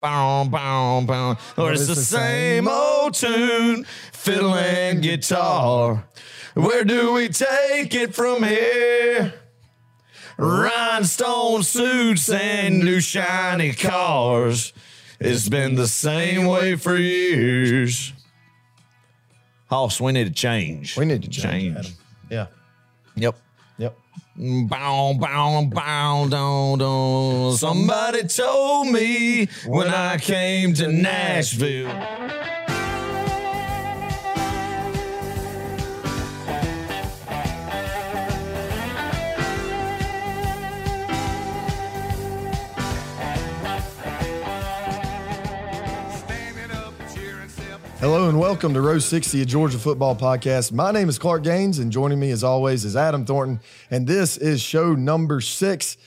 Bow, bow, bow. Or it's the same old tune, fiddle and guitar. Where do we take it from here? Rhinestone suits and new shiny cars. It's been the same way for years. Hoss, we need to change. We need to change. Adam. Yeah. Yep. Bow, bow, bow, down, down. Somebody told me when I came to Nashville. Hello and welcome to Row 60, a Georgia football podcast. My name is Clark Gaines, and joining me as always is Adam Thornton, and this is show number six.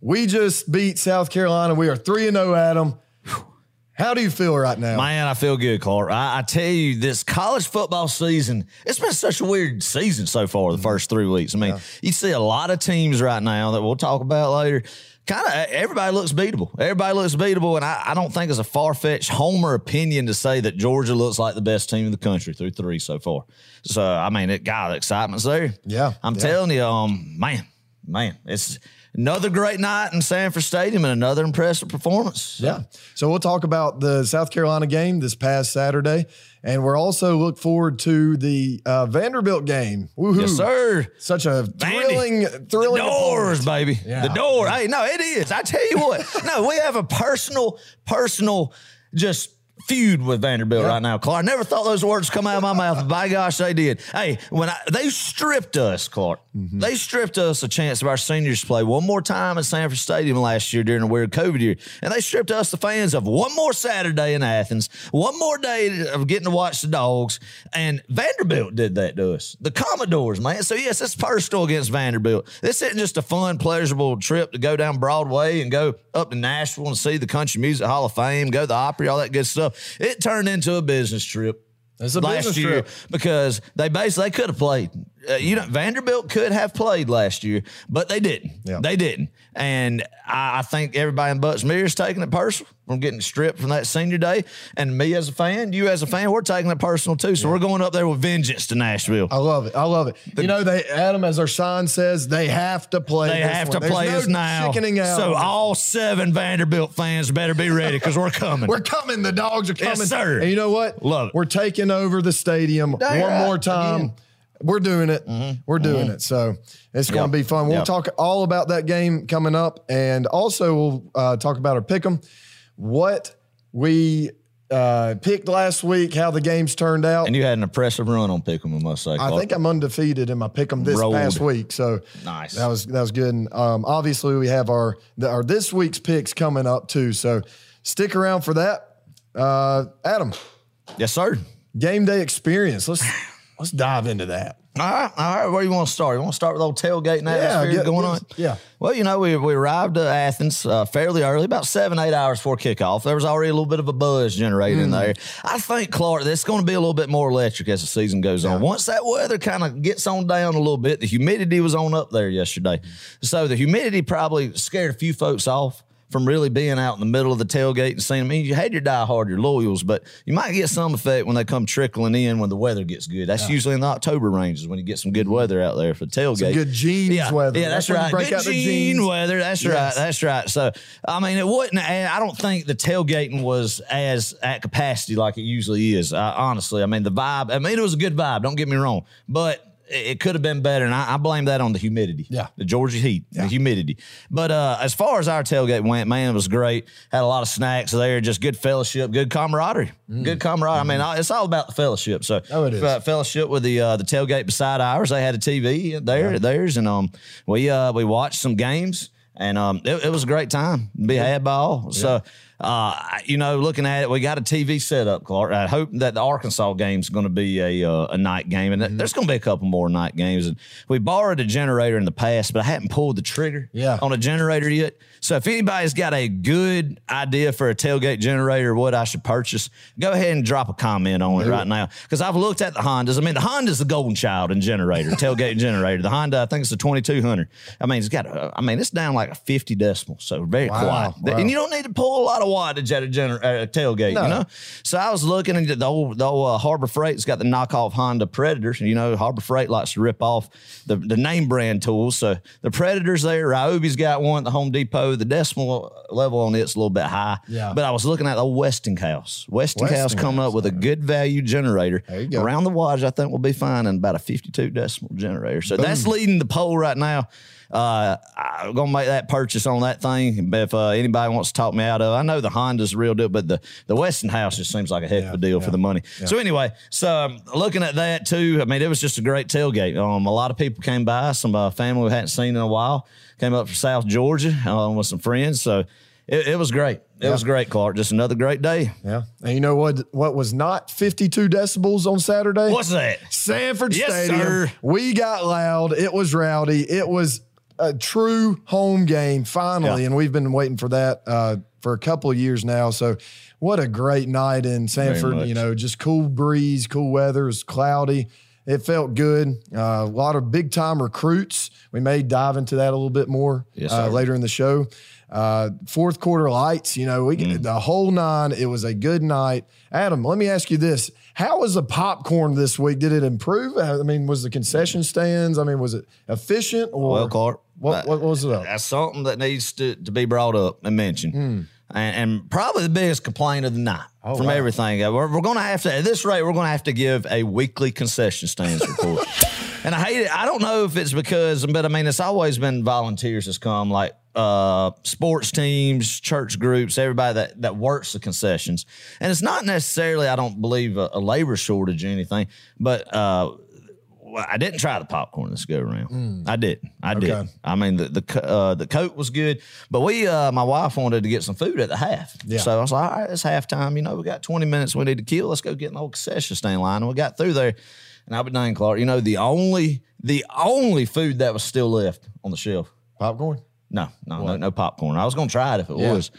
We just beat South Carolina. We are 3 0, Adam. How do you feel right now? Man, I feel good, Clark. I, I, tell you, this college football season, it's been such a weird season so far, the mm-hmm. first three weeks. I mean, yeah. you see a lot of teams right now that we'll talk about later kind of everybody looks beatable. Everybody looks beatable, and I, I don't think it's a far fetched homer opinion to say that Georgia looks like the best team in the country through three so far. So I mean, it got the excitement's there. Yeah, I'm yeah. telling you, um, man, man, it's another great night in Sanford Stadium and another impressive performance. Yeah. So we'll talk about the South Carolina game this past Saturday. And we're also look forward to the uh, Vanderbilt game. Woohoo. Yes, sir. Such a thrilling, Vandy. thrilling. The Dores, opponent. baby. Yeah. The door. Hey, no, it is. I tell you what. no, we have a personal, personal, just feud with Vanderbilt right now, Clark. I never thought those words come out of my mouth, but by gosh, they did. Hey, when I, they stripped us, Clark, mm-hmm. they stripped us a chance of our seniors to play one more time at Sanford Stadium last year during the weird COVID year, and they stripped us, the fans, of one more Saturday in Athens, one more day of getting to watch the dogs, and Vanderbilt did that to us. The Commodores, man. So yes, it's personal against Vanderbilt. This isn't just a fun, pleasurable trip to go down Broadway and go up to Nashville and see the Country Music Hall of Fame, go to the Opry, all that good stuff. It turned into a business trip. It's a last year trip. because they basically they could have played. Uh, you know, Vanderbilt could have played last year, but they didn't. Yeah. They didn't, and I, I think everybody in Butts-Mehre is taking it personal from getting stripped from that senior day. And me as a fan, you as a fan, we're taking it personal too. So yeah. we're going up there with vengeance to Nashville. I love it. I love it. The, you know, they Adam, as our sign says, they have to play. They have one. to play no us now. So all seven Vanderbilt fans better be ready because we're coming. we're coming. The dogs are coming, yes, sir. And you know what? Love it. We're taking over the stadium one more time. Again. We're doing it. Mm-hmm. We're doing mm-hmm. it. So it's going to be fun. We'll yep. talk all about that game coming up, and also we'll uh, talk about our pick 'em. What we uh, picked last week, how the games turned out. And you had an impressive run on Pick'em, I must say. I think I'm undefeated in my Pick'em this Rolled. past week, so nice. That was that was good. And, um, obviously, we have our the, our this week's picks coming up too, so stick around for that. Uh, Adam, yes, sir. Game day experience. Let's let's dive into that. All right, all right. Where do you want to start? You want to start with old tailgating atmosphere yeah, going on? Yeah. Well, you know, we, we arrived at Athens uh, fairly early, about seven, eight hours before kickoff. There was already a little bit of a buzz generated mm. in there. I think, Clark, that's going to be a little bit more electric as the season goes yeah. on. Once that weather kind of gets on down a little bit, the humidity was on up there yesterday. So the humidity probably scared a few folks off from really being out in the middle of the tailgate and seeing. I mean, you had your diehard, your loyals, but you might get some effect when they come trickling in when the weather gets good. That's yeah. usually in the October ranges when you get some good weather out there for the tailgate. Some good jeans yeah. weather. Yeah, that's, that's right. Good jean weather. That's yes. right. That's right. So, I mean, it wasn't. I don't think the tailgating was as at capacity like it usually is. Uh, honestly, I mean, the vibe. I mean, it was a good vibe. Don't get me wrong, but it could have been better, and I, I, blame that on the humidity. Yeah, the Georgia heat, yeah. the humidity. But uh, as far as our tailgate went, man, it was great. Had a lot of snacks there, just good fellowship, good camaraderie, mm. good camaraderie. Mm. I mean, it's all about the fellowship. So, oh, it is uh, fellowship with the uh, the tailgate beside ours. They had a TV there, yeah. theirs, and um, we uh, we watched some games, and um, it, it was a great time. Be yeah. had by all. So uh, you know, looking at it, we got a TV set up, Clark. I hope that the Arkansas game is going to be a uh, a night game, and mm-hmm. there's going to be a couple more night games. And we borrowed a generator in the past, but I hadn't pulled the trigger yeah. on a generator yet. So if anybody's got a good idea for a tailgate generator, what I should purchase, go ahead and drop a comment on it right now. Because I've looked at the Hondas. I mean, the Honda's the golden child in generator, tailgate generator. The Honda, I think it's a 2200. I mean, it's got, a, I mean, it's down like a 50 decimal, so very wow, quiet. Wow. And you don't need to pull a lot of wattage at a, gener- at a tailgate, no. you know. So I was looking at the old, the old uh, Harbor Freight's got the knockoff Honda Predators. You know, Harbor Freight likes to rip off the, the name brand tools. So the Predators there, Ryobi's got one at the Home Depot. The decimal level on it's a little bit high. Yeah. But I was looking at the Westinghouse. Westinghouse coming up with a good value generator. Around the wattage, I think we'll be fine in about a 52 decimal generator. So Boom. that's leading the poll right now. Uh, I'm gonna make that purchase on that thing. If uh, anybody wants to talk me out of, I know the Honda's a real deal, but the the Westinghouse just seems like a heck yeah, of a deal yeah, for the money. Yeah. So anyway, so um, looking at that too, I mean, it was just a great tailgate. Um, a lot of people came by, some uh, family we hadn't seen in a while, came up from South Georgia um, with some friends. So it, it was great. It yeah. was great, Clark. Just another great day. Yeah. And you know what? What was not 52 decibels on Saturday? What's that? Sanford yes, Stadium. Sir. We got loud. It was rowdy. It was a true home game finally, yeah. and we've been waiting for that uh, for a couple of years now. So, what a great night in Sanford! You know, just cool breeze, cool weather. It was cloudy. It felt good. Uh, a lot of big time recruits. We may dive into that a little bit more yes, uh, later in the show. Uh, fourth quarter lights, you know, we mm. the whole nine. It was a good night. Adam, let me ask you this: How was the popcorn this week? Did it improve? I mean, was the concession stands? I mean, was it efficient? Or well, Clark, what, what, was it? Up? That's something that needs to, to be brought up and mentioned. Mm. And, and, probably the biggest complaint of the night oh, from wow. everything. We're, we're going to have to, at this rate, we're going to have to give a weekly concession stands report. and I hate it. I don't know if it's because, but I mean, it's always been volunteers that's come, like uh, sports teams, church groups, everybody that, that works the concessions. And it's not necessarily, I don't believe, a, a labor shortage or anything, but uh, well, I didn't try the popcorn this go around. Mm. I didn't. I okay. did. I mean, the the uh, the coat was good, but we, uh, my wife wanted to get some food at the half. Yeah. So I was like, all right, it's halftime. You know, we got 20 minutes we need to kill. Let's go get an old concession stand line. And we got through there, and I'll be dang, Clark. You know, the only the only food that was still left on the shelf popcorn. No, no, no, no popcorn. I was gonna try it if it yeah. was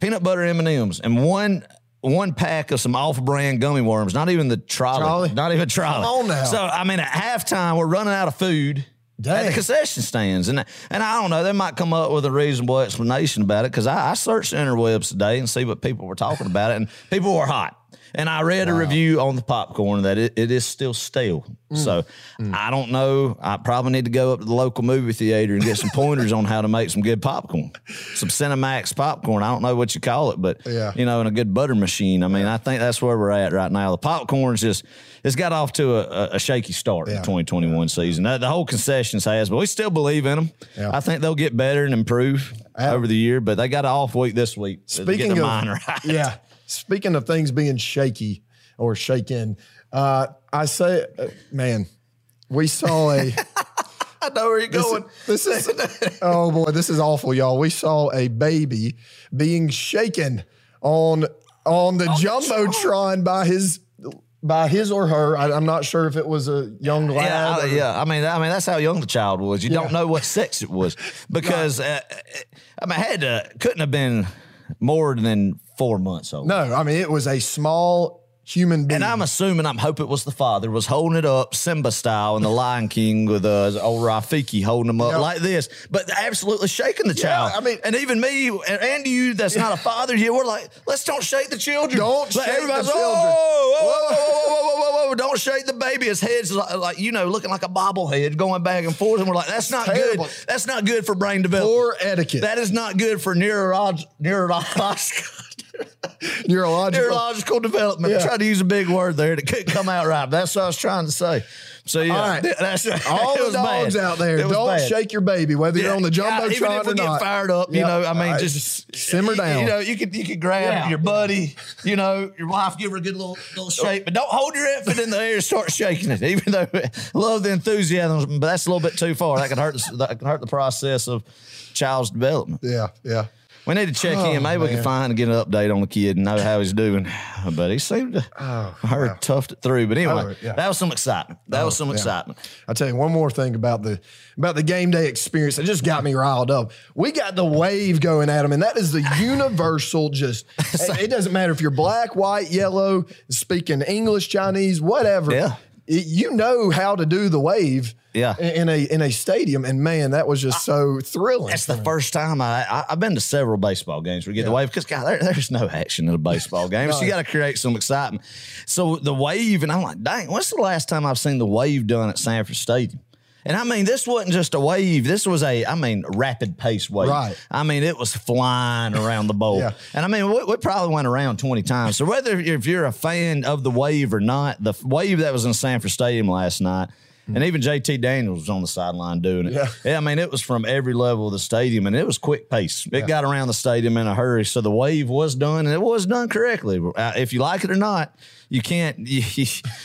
peanut butter M and M's and one one pack of some off-brand gummy worms. Not even the Trolli. Trolli? Not even Trolli. Come on now. So I mean, at halftime, we're running out of food. Dang. At the concession stands, and and I don't know, they might come up with a reasonable explanation about it because I, I searched the interwebs today and see what people were talking about it, and people were hot. And I read wow. a review on the popcorn that it, it is still stale. Mm. So mm. I don't know. I probably need to go up to the local movie theater and get some pointers on how to make some good popcorn. Some Cinemax popcorn. I don't know what you call it, but yeah. you know, in a good butter machine. I mean, yeah. I think that's where we're at right now. The popcorn's just it's got off to a, a shaky start yeah. in the 2021 yeah. season. The whole concessions has, but we still believe in them. I think they'll get better and improve over the year, but they got an off week this week. Speaking of, right. yeah, Speaking of things being shaky or shaken, uh, I say, uh, man, we saw a. I know where you're going. This is, this is oh boy, this is awful, y'all. We saw a baby being shaken on on the jumbotron by his by his or her. I, am not sure if it was a young lad. Yeah, I, yeah. I mean, I mean that's how young the child was. You yeah. don't know what sex it was because right. uh, I mean, I had to couldn't have been more than four months old. No, I mean it was a small human being. And I'm assuming, I'm hoping it was the father was holding it up Simba style in the Lion King with uh, old Rafiki holding him up like this, but absolutely shaking the child. Yeah, I mean, and even me and you, that's not a father here. We're like, let's don't shake the children. Don't shake the children. Whoa, whoa, whoa, whoa, whoa, whoa, Don't shake the baby. His head's like, like, you know, looking like a bobblehead going back and forth. And we're like, that's not Terrible. good. That's not good for brain development. Poor etiquette. That is not good for neurolog- neurological. neurological neurological development. Yeah. I tried to use a big word there that couldn't come out right. That's what I was trying to say. So yeah, all right. that's all the dogs bad. out there. Don't bad. shake your baby, whether yeah. you're on the jumbotron yeah, or not. fired up, yep. you know. I mean, right. just simmer down. You know, you could you could grab yeah. your buddy, you know, your wife, give her a good little little shake, but don't hold your infant in the air and start shaking it. Even though love the enthusiasm, but that's a little bit too far. That can hurt. The, that can hurt the process of child's development. Yeah, yeah. We need to check oh, in. Maybe man. we can find and get an update on the kid and know how he's doing. Oh, but he seemed to oh, her wow. toughed it through. But anyway, oh, yeah. that was some excitement. That oh, was some yeah. excitement. I tell you one more thing about the about the game day experience. It just got me riled up. We got the wave going at them, and that is the universal. Just it, it doesn't matter if you're black, white, yellow, speaking English, Chinese, whatever. Yeah you know how to do the wave Yeah. in, a in a stadium, and man, that was just so thrilling. That's the first time I, I I've been to several baseball games where you get the wave because God, there, there's no action in a baseball game, so you got to create some excitement. So the wave, and I'm like, dang, when's the last time I've seen the wave done at Sanford Stadium? And I mean, this wasn't just a wave. This was a, I mean, rapid pace wave. Right. I mean, it was flying around the bowl. Yeah. And I mean, we, we probably went around 20 times. So whether if you're a fan of the wave or not, the wave that was in Sanford Stadium last night, and even JT Daniels was on the sideline doing it. Hmm. Yeah. I mean, it was from every level of the stadium, and it was quick pace. It got around the stadium in a hurry, so the wave was done, and it was done correctly. Uh, if you like it or not, you can't you,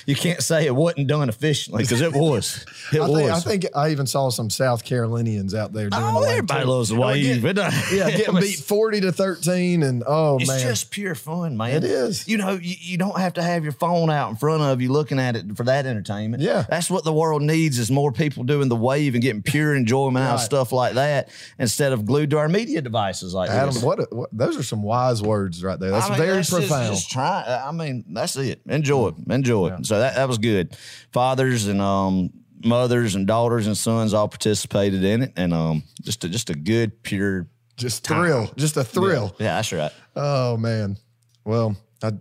you can't say it wasn't done efficiently because it was. It I was. think, I think I even saw some South Carolinians out there doing oh, the oh, wave everybody too. loves the wave. get- yeah, getting was- beat forty to thirteen, and oh It's man, just pure fun, man. It is. You know, you, you don't have to have your phone out in front of you looking at it for that entertainment. Yeah. That's what the world needs is more people doing the wave and getting pure enjoyment out of stuff like that instead of glued to our media devices like Adam, this. what, what? Those are some wise words right there. That's I mean, very that's just- profound. Just, try. I mean, that's it. Enjoy it. Enjoy it. So that, that was good. Fathers and um, mothers and daughters and sons all participated in it, and um, just a, just a good pure. just thrill, just a thrill. Yeah, that's right. Oh man. Well, I,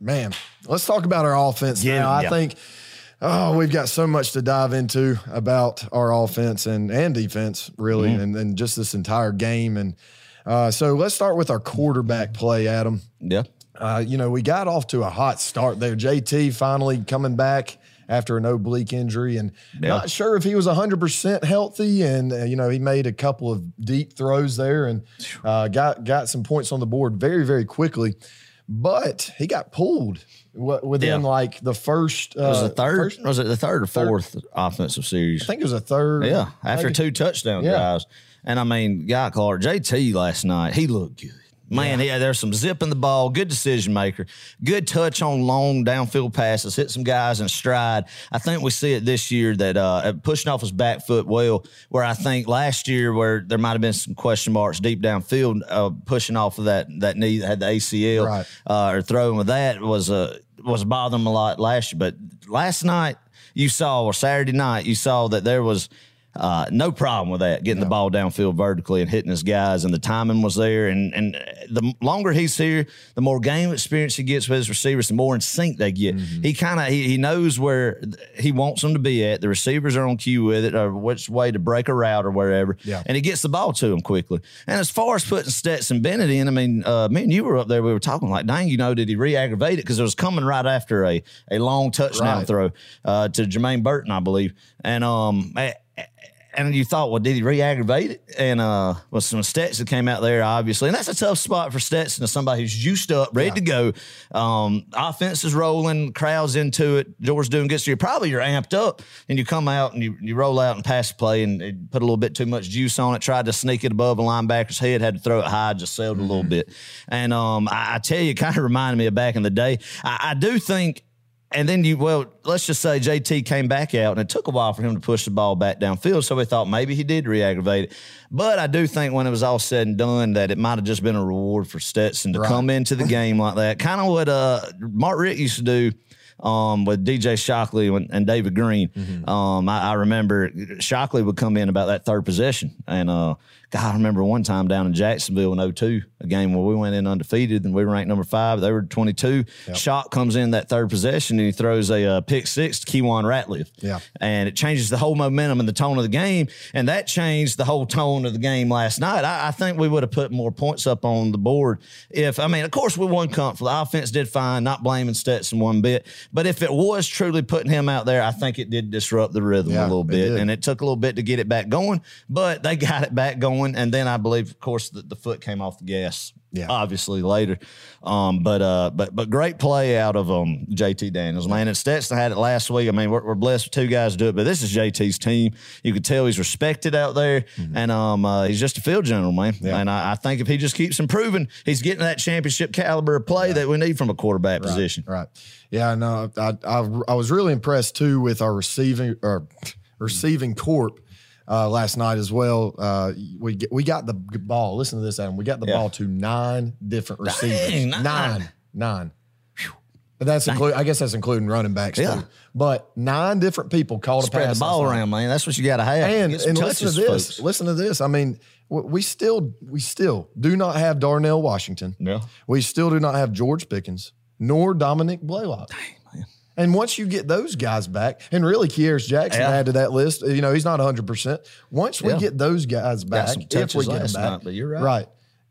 man, let's talk about our offense Yeah, now. I yeah. think oh, we've got so much to dive into about our offense and and defense, really, Mm-hmm. and, and just this entire game. And uh, so let's start with our quarterback play, Adam. Yeah. Uh, you know, we got off to a hot start there. JT finally coming back after an oblique injury and Yeah. not sure if he was 100% healthy. And, uh, you know, he made a couple of deep throws there and uh, got, got some points on the board very, very quickly. But he got pulled within Yeah. like the first. Uh, It was the third. first- was it the third or fourth offensive series? I think it was a third. Yeah, after maybe. two touchdown Yeah. drives. And I mean, Guy Clark, JT last night, he looked good. Man, yeah. there's some zip in the ball, good decision maker, good touch on long downfield passes, hit some guys in stride. I think we see it this year that uh, pushing off his back foot well, where I think last year where there might have been some question marks deep downfield, uh, pushing off of that that knee that had the ACL Right. uh, or throwing with that was uh, was bothering him a lot last year. But last night you saw, or Saturday night, you saw that there was uh, no problem with that, getting the ball downfield vertically and hitting his guys, and the timing was there. And and the longer he's here, the more game experience he gets with his receivers, the more in sync they get. Mm-hmm. He kind of he, he knows where he wants them to be at. The receivers are on cue with it, or which way to break a route or wherever. Yeah. And he gets the ball to him quickly. And as far as putting Stetson Bennett in, I mean, uh, me and you were up there. We were talking like, dang, you know, did he re-aggravate it because it was coming right after a a long touchdown Right. throw uh, to Jermaine Burton, I believe. And um, a- and you thought, well, did he re-aggravate it? And uh, well, some Stetson came out there, obviously, and that's a tough spot for Stetson, as somebody who's juiced up, ready to go. Um, offense is rolling, crowds into it. George doing good, so you're probably you're amped up, and you come out and you, you roll out and pass the play, and put a little bit too much juice on it. Tried to sneak it above a linebacker's head, had to throw it high, just sailed a little bit. And um, I, I tell you, it kind of reminded me of back in the day. I, I do think. And then you, well, let's just say JT came back out, and it took a while for him to push the ball back downfield. So we thought maybe he did re-aggravate it. But I do think when it was all said and done, that it might have just been a reward for Stetson to Right. come into the game like that. Kind of what uh, Mark Richt used to do um, with DJ Shockley and, and David Green. Um, I, I remember Shockley would come in about that third possession. And uh, God, I remember one time down in Jacksonville in 02, a game where we went in undefeated and we ranked number five. They were 22. Shock comes in that third possession and he throws a uh, pick six to Keiwan Ratliff. Yeah. And it changes the whole momentum and the tone of the game. And that changed the whole tone of the game last night. I, I think we would have put more points up on the board if, I mean, of course, we won comfortably. The offense did fine, not blaming Stetson one bit. But if it was truly putting him out there, I think it did disrupt the rhythm Yeah, a little bit. did. And it took a little bit to get it back going, but they got it back going. And then I believe, of course, the, the foot came off the gas. Yeah. Obviously later, um, but uh, but but great play out of um JT Daniels, man. And Stetson had it last week. I mean, we're, we're blessed with two guys to do it, but this is JT's team. You could tell he's respected out there, and um, uh, he's just a field general, man. And I, I think if he just keeps improving, he's getting that championship caliber of play that we need from a quarterback position. Right. Yeah. No, I, I I was really impressed too with our receiving or receiving corp. Uh, last night as well, uh, we get, we got the ball. Listen to this, Adam. We got the Yeah. ball to nine different receivers. Dang, nine. nine, nine. That's include. I guess that's including running backs Yeah. too. But nine different people called a Spread pass the ball around, man. That's what you got to have. And and listen to this. folks. Listen to this. I mean, we still we still do not have Darnell Washington. No. We still do not have George Pickens nor Dominick Blaylock. And once you get those guys back, and really Kearis Jackson Yeah. add to that list, you know, he's not 100%. Once we Yeah. get those guys back, some if we get them back, night, but you're right. Right.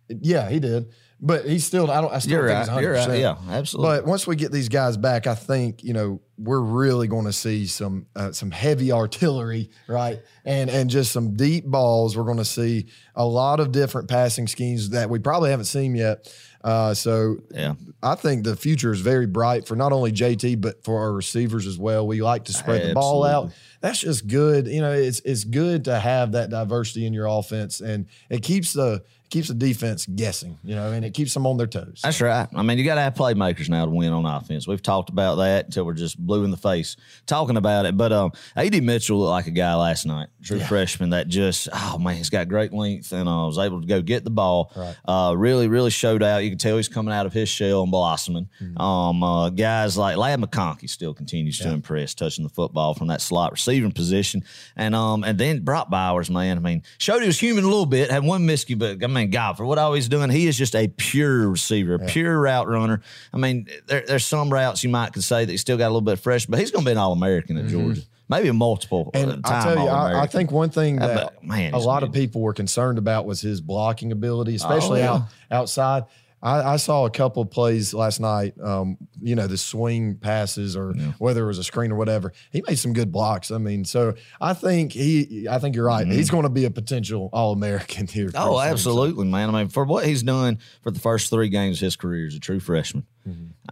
Yeah, he did. But he's still, I don't, I still You're think right. he's 100%. Right. Yeah, absolutely. But once we get these guys back, I think you know we're really going to see some uh, some heavy artillery, right? And and just some deep balls. We're going to see a lot of different passing schemes that we probably haven't seen yet. Uh, so yeah. I think the future is very bright for not only JT but for our receivers as well. We like to spread the ball out. That's just good. You know, it's it's good to have that diversity in your offense, and it keeps the keeps the defense guessing. You know, and it keeps them on their toes. That's right. I mean, you got to have playmakers now to win on offense. We've talked about that until we're just blue in the face talking about it. But um, AD Mitchell looked like a guy last night, true freshman that just oh man, he's got great length and uh, was able to go get the ball. Right. Uh, really, really showed out. You can tell he's coming out of his shell and blossoming. Mm-hmm. Um, uh, guys like Ladd McConkey still continues to impress, touching the football from that slot receiving position. And um, and then Brock Bowers, man, I mean, showed he was human a little bit, had one miscue, but I mean, God, for what all he's doing, he is just a pure receiver, a pure route runner. I mean, there, there's some routes you might could say that he's still got a little bit fresh, but he's going to be an All American at Georgia, maybe a multiple uh, And time I tell you, I, I think one thing Uh, that man, a lot of people were concerned about was his blocking ability, especially Oh, yeah. out outside. I, I saw a couple of plays last night. Um, you know, the swing passes or whether it was a screen or whatever. He made some good blocks. I mean, so I think he. I think you're right. He's going to be a potential All American here. Mm-hmm. Oh, absolutely, man. I mean, for what he's done for the first three games of his career as a true freshman,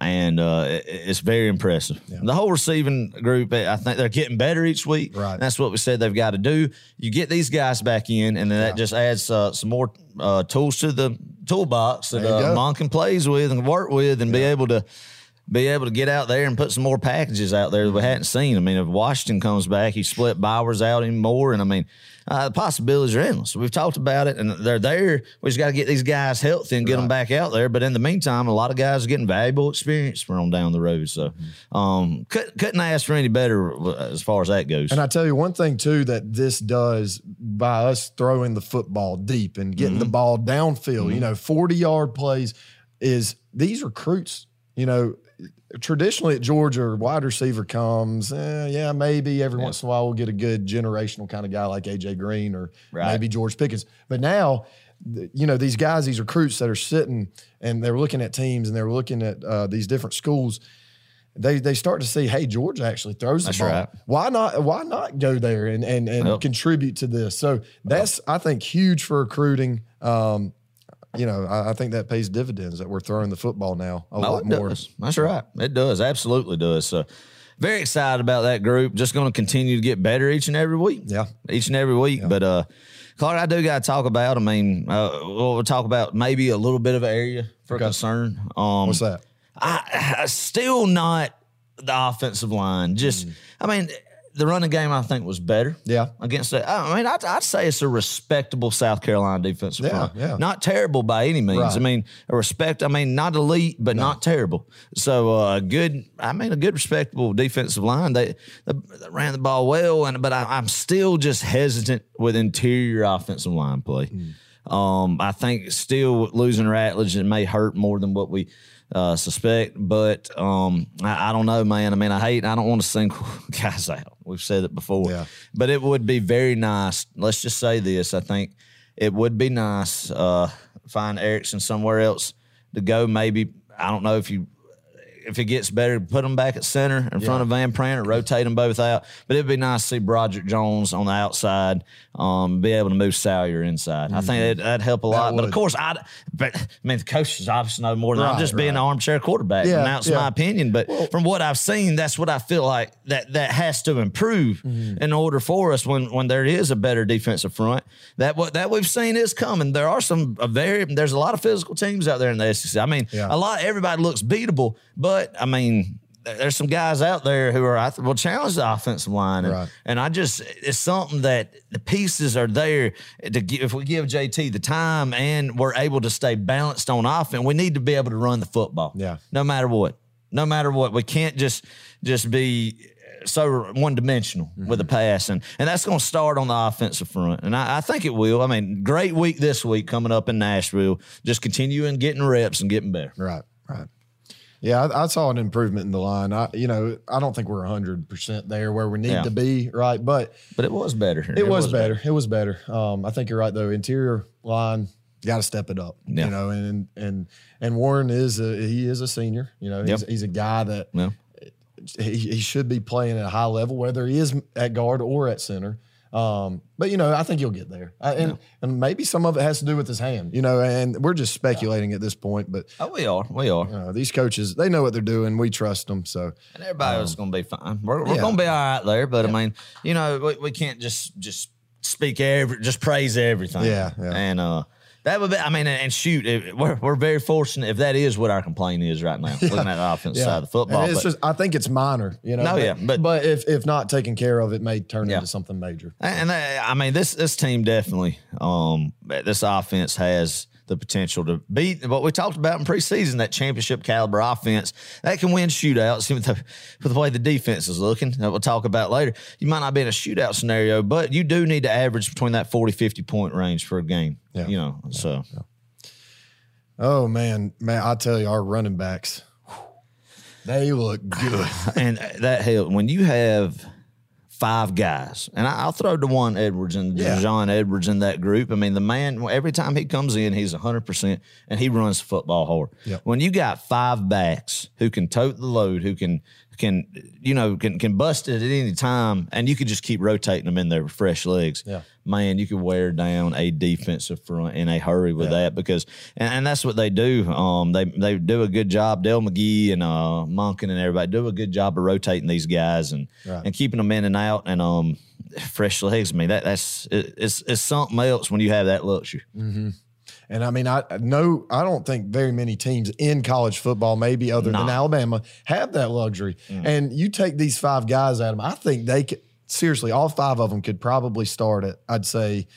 and uh, it- it's very impressive. The whole receiving group, I think they're getting better each week. Right. That's what we said they've got to do. You get these guys back in, and then that just adds uh, some more uh, tools to the toolbox that uh. Monken plays with and work with, and be able to. Be able to get out there and put some more packages out there that we hadn't seen. I mean, if Washington comes back, he split Bowers out even more, and I mean, uh, the possibilities are endless. We've talked about it, and they're there. We just got to get these guys healthy and get them back out there. But in the meantime, a lot of guys are getting valuable experience from down the road. So, Mm-hmm. um, could, couldn't ask for any better as far as that goes. And I tell you one thing too that this does by us throwing the football deep and getting Mm-hmm. the ball downfield, you know, 40 yard plays is these recruits, you know, traditionally at Georgia, wide receiver comes, eh, yeah, maybe every once in a while we'll get a good generational kind of guy like AJ Green or Right. maybe George Pickens. But now, you know, these guys, these recruits that are sitting and they're looking at teams and they're looking at uh, these different schools they they start to see, hey, George actually throws the That's ball. right. Why not? Why not go there and and, and Yep. contribute to this? So that's I think huge for recruiting. Um, you know, I, I think that pays dividends that we're throwing the football now a No, lot more. does. That's right. It does. Absolutely does. So, very excited about that group. Just going to continue to get better each and every week. Yeah. Each and every week. But, uh, Clark, I do got to talk about, I mean, uh, we'll talk about maybe a little bit of an area for concern. Um, What's that? I, I still not the offensive line. Just, I mean, the running game I think was better. Yeah. Against that, I mean, I'd, I'd say it's a respectable South Carolina defensive Yeah, front. yeah. Not terrible by any means. Right. I mean, a respect. I mean, not elite, but not terrible. So, uh, good. I mean, a good, respectable defensive line. They, they, ran the ball well, and but I, I'm still just hesitant with interior offensive line play. Um, I think still losing Ratledge it may hurt more than what we uh, suspect, but um, I, I don't know, man. I mean, I hate. I don't want to single guys out. We've said it before, Yeah. but it would be very nice. Let's just say this: I think it would be nice uh, find Ericson somewhere else to go. Maybe I don't know if you if it gets better, put them back at center in front of Van Pranter, rotate them both out. But it'd be nice to see Broderick Jones on the outside, um, be able to move Salyer inside. I think that'd, that'd help a lot. But of course, I, but I mean, the coaches obviously know more than I'm Right, just being an armchair quarterback. Yeah, and that's yeah. my opinion. But from what I've seen, that's what I feel like that that has to improve Mm-hmm. in order for us when when there is a better defensive front. That what that we've seen is coming. There are some a very there's a lot of physical teams out there in the SEC. I mean, Yeah. a lot everybody looks beatable, but I mean. There's some guys out there who are I th- will challenge the offensive line, and, Right. and I just it's something that the pieces are there to give. If we give JT the time and we're able to stay balanced on offense, we need to be able to run the football. Yeah. no matter what. no matter what. We can't just just be so one dimensional mm-hmm. with the pass, and and that's going to start on the offensive front, and I, I, think it will. I mean, great week this week coming up in Nashville. Just continuing getting reps and getting better. Right. Yeah, I, I, saw an improvement in the line. I, you know, I don't think we're hundred percent there where we need yeah. to be, right? But but it was better. It, it was, was better. better. It was better. Um, I think you're right though. Interior line, got to step it up. Yeah. You know, and and and Warren is a he is a senior. You know, he's, yep. he's a guy that yeah he, he should be playing at a high level, whether he is at guard or at center. Um, but you know, I think he'll get there, I, and yeah. and maybe some of it has to do with his hand. You know, and we're just speculating yeah. at this point. But oh, we are, we are. You know, these coaches, they know what they're doing. We trust them. So and everybody um, is going to be fine. We're, we're yeah. going to be all right there. But I mean, you know, we, we can't just just speak every, just praise everything. Yeah, yeah. And uh, that would be, I mean, and shoot, we're, we're very fortunate if that is what our complaint is right now, yeah. looking at the offense yeah. side of the football. It's but, just, I think it's minor, you know. No, but, yeah, but but if if not taken care of, it may turn yeah. into something major. And, and I mean, this this team definitely, um, this offense has the potential to beat what we talked about in preseason, that championship caliber offense that can win shootouts with the, with the way the defense is looking that we'll talk about later. You might not be in a shootout scenario, but you do need to average between that 40, 50 point range for a game. Yeah. You know, yeah. so. Yeah. Oh man, man, I tell you, our running backs, they look good. and that help when you have five guys, and I, will throw Daijun Edwards and yeah. John Edwards in that group. I mean, the man every time he comes in, he's hundred percent, and he runs football hard. Yep. When you got five backs who can tote the load, who can can you know can can bust it at any time, and you can just keep rotating them in there with fresh legs. Yeah. Man, you could wear down a defensive front in a hurry with yeah. that because, and, and, that's what they do. Um, they they do a good job. Dell McGee and uh Monken and everybody do a good job of rotating these guys and right. and keeping them in and out and um fresh legs. I mean that that's it, it's it's something else when you have that luxury. Mm-hmm. And I mean, I know I don't think very many teams in college football, maybe other nah. than Alabama, have that luxury. Mm. And you take these five guys at them, I think they could seriously, all five of them could probably start at, I'd say,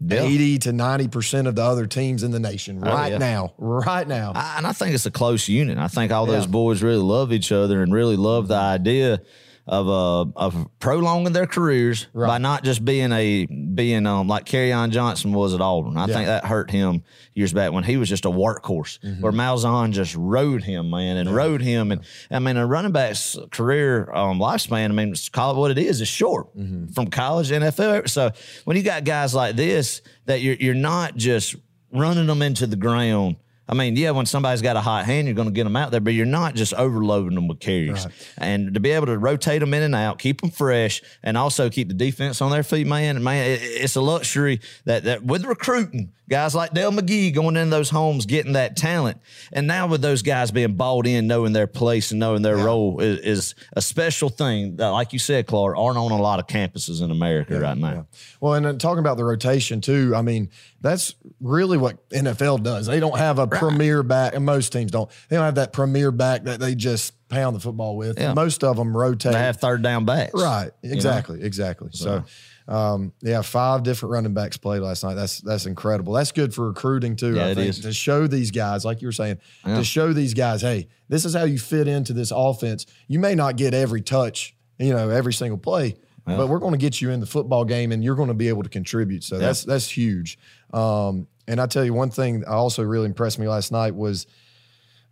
yeah. 80 to 90% of the other teams in the nation oh, right oh, yeah. now. Right now. I, and I think it's a close unit. I think all those yeah. boys really love each other and really love the idea of uh of prolonging their careers right. by not just being a being um like Kerryon Johnson was at Auburn. I yeah. think that hurt him years back when he was just a workhorse. Mm-hmm. Where Malzahn just rode him, man, and yeah. rode him. And I mean, a running back's career um, lifespan. I mean, call it what it is. is short mm-hmm. from college NFL. So when you got guys like this, that you're you're not just running them into the ground I mean, yeah, when somebody's got a hot hand, you're going to get them out there, but you're not just overloading them with carries. Right. And to be able to rotate them in and out, keep them fresh, and also keep the defense on their feet, man, man, it, it's a luxury that that with recruiting guys like Dell McGee going in those homes, getting that talent, and now with those guys being bought in, knowing their place and knowing their yeah. role is, is, a special thing. That, like you said, Clark, aren't on a lot of campuses in America yeah, right now. Yeah. Well, and then talking about the rotation too, I mean, that's really what NFL does. They don't have a right. premier back, and most teams don't. They don't have that premier back that they just pound the football with. Yeah. Most of them rotate. They have third down backs. Right. Exactly. You know? Exactly. So, so um, yeah, five different running backs played last night. That's that's incredible. That's good for recruiting too. Yeah, I think to show these guys, like you were saying, yeah. to show these guys, hey, this is how you fit into this offense. You may not get every touch, you know, every single play, yeah. but we're going to get you in the football game, and you're going to be able to contribute. So that's that's huge. Um, and I tell you one thing, that also really impressed me last night was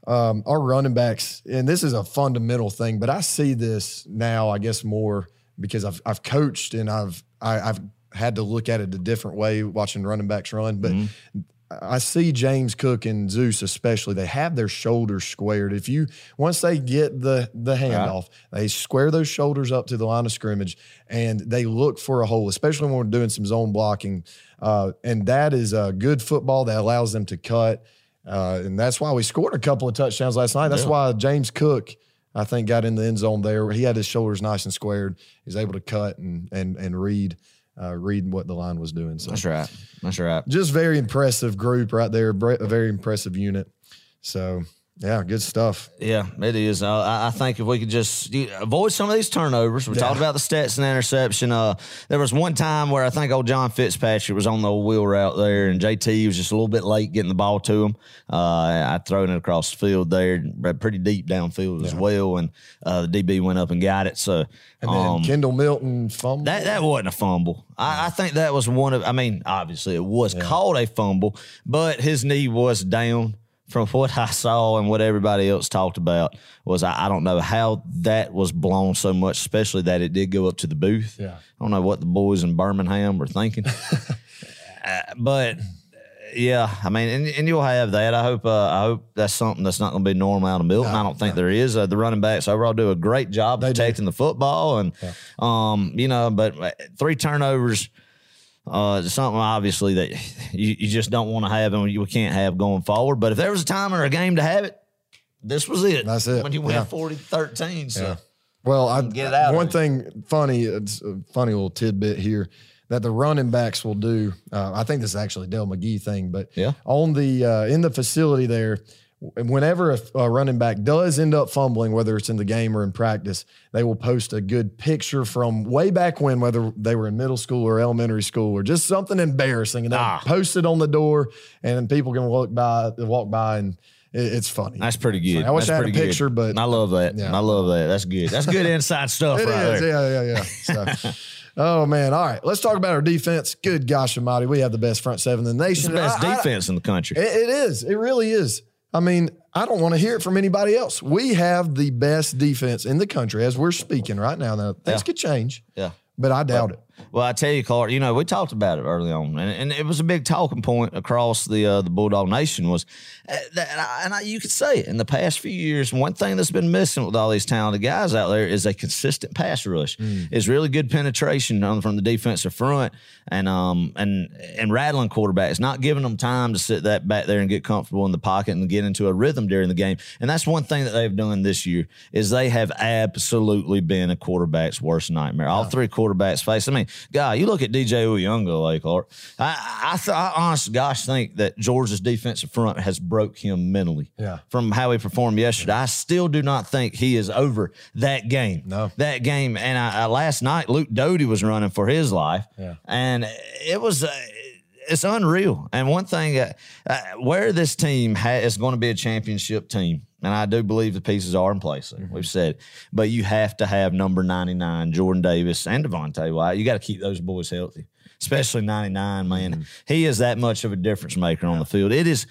um, our running backs, and this is a fundamental thing, but I see this now, I guess, more because I've I've coached and I've I, have i have had to look at it a different way watching running backs run. But mm-hmm. I see James Cook and Zeus especially. They have their shoulders squared. If you once they get the the handoff, right. they square those shoulders up to the line of scrimmage and they look for a hole, especially when we're doing some zone blocking. Uh, and that is a good football that allows them to cut. Uh, and that's why we scored a couple of touchdowns last night. That's yeah. why James Cook, I think, got in the end zone there. He had his shoulders nice and squared. He's able to cut and and and read. Uh, read what the line was doing. So that's right. That's right. Just very impressive group right there. A very impressive unit. So Yeah, good stuff. Yeah, it is. Uh, I, I think if we could just avoid some of these turnovers, we yeah. talked about the stats and interception. Uh, there was one time where I think old John Fitzpatrick was on the wheel route there, and JT was just a little bit late getting the ball to him. Uh, I thrown it across the field there, pretty deep downfield yeah. as well, and uh, the DB went up and got it. So, and then um, Kendall Milton fumble. That that wasn't a fumble. I, I, think that was one of. I mean, obviously it was yeah. called a fumble, but his knee was down from what I saw and what everybody else talked about was I, I, don't know how that was blown so much, especially that it did go up to the booth. Yeah. I don't know what the boys in Birmingham were thinking. uh, but yeah, I mean, and, and, you'll have that. I hope. Uh, I hope that's something that's not going to be normal out of Milton. No, I don't think no. there is. Uh, the running backs overall do a great job they protecting do. the football, and yeah. um, you know, but uh, three turnovers uh, something obviously that you, you just don't want to have and you can't have going forward. But if there was a time or a game to have it, this was it. That's it. When you went yeah. 40 13. So. Yeah. Well, I get it out. One thing funny, it's a funny little tidbit here that the running backs will do. Uh, I think this is actually Dell McGee thing, but yeah. on the uh, in the facility there, whenever a, a, running back does end up fumbling, whether it's in the game or in practice, they will post a good picture from way back when, whether they were in middle school or elementary school or just something embarrassing, and they ah. post it on the door, and people can walk by, walk by, and it's funny. That's pretty good. I wish That's I had a picture, good. but I love that. Yeah. I love that. That's good. That's good inside stuff it right is. there. Yeah, yeah, yeah. So, oh man! All right, let's talk about our defense. Good gosh Almighty, we have the best front seven in the nation. It's the best I, defense I, in the country. It, it is. It really is. I mean, I don't want to hear it from anybody else. We have the best defense in the country as we're speaking right now. Now, things yeah. could change. Yeah. But I doubt it. Well, I tell you, Clark, you know, we talked about it early on, and, and it was a big talking point across the uh, the Bulldog Nation was uh, that, and, I, and I, you could say it in the past few years. One thing that's been missing with all these talented guys out there is a consistent pass rush. Mm. Is really good penetration on, from the defensive front, and um and and rattling quarterbacks, not giving them time to sit that back there and get comfortable in the pocket and get into a rhythm during the game. And that's one thing that they've done this year is they have absolutely been a quarterback's worst nightmare. All three quarterbacks face. I mean, guy, you look at DJ Uiagalelei, like Clark. I I, th- I honest gosh think that Georgia's defensive front has broke him mentally. Yeah. From how he performed yesterday, I still do not think he is over that game. No. That game, and I, I, last night Luke Doty was running for his life. Yeah. And it was. Uh, it's unreal. And one thing, uh, uh, where this team ha- is going to be a championship team, and I do believe the pieces are in place. Mm-hmm. We've said, but you have to have number ninety nine, Jordan Davis and Devonte Wyatt. You got to keep those boys healthy, especially ninety nine. Man, mm-hmm. he is that much of a difference maker yeah. on the field. It is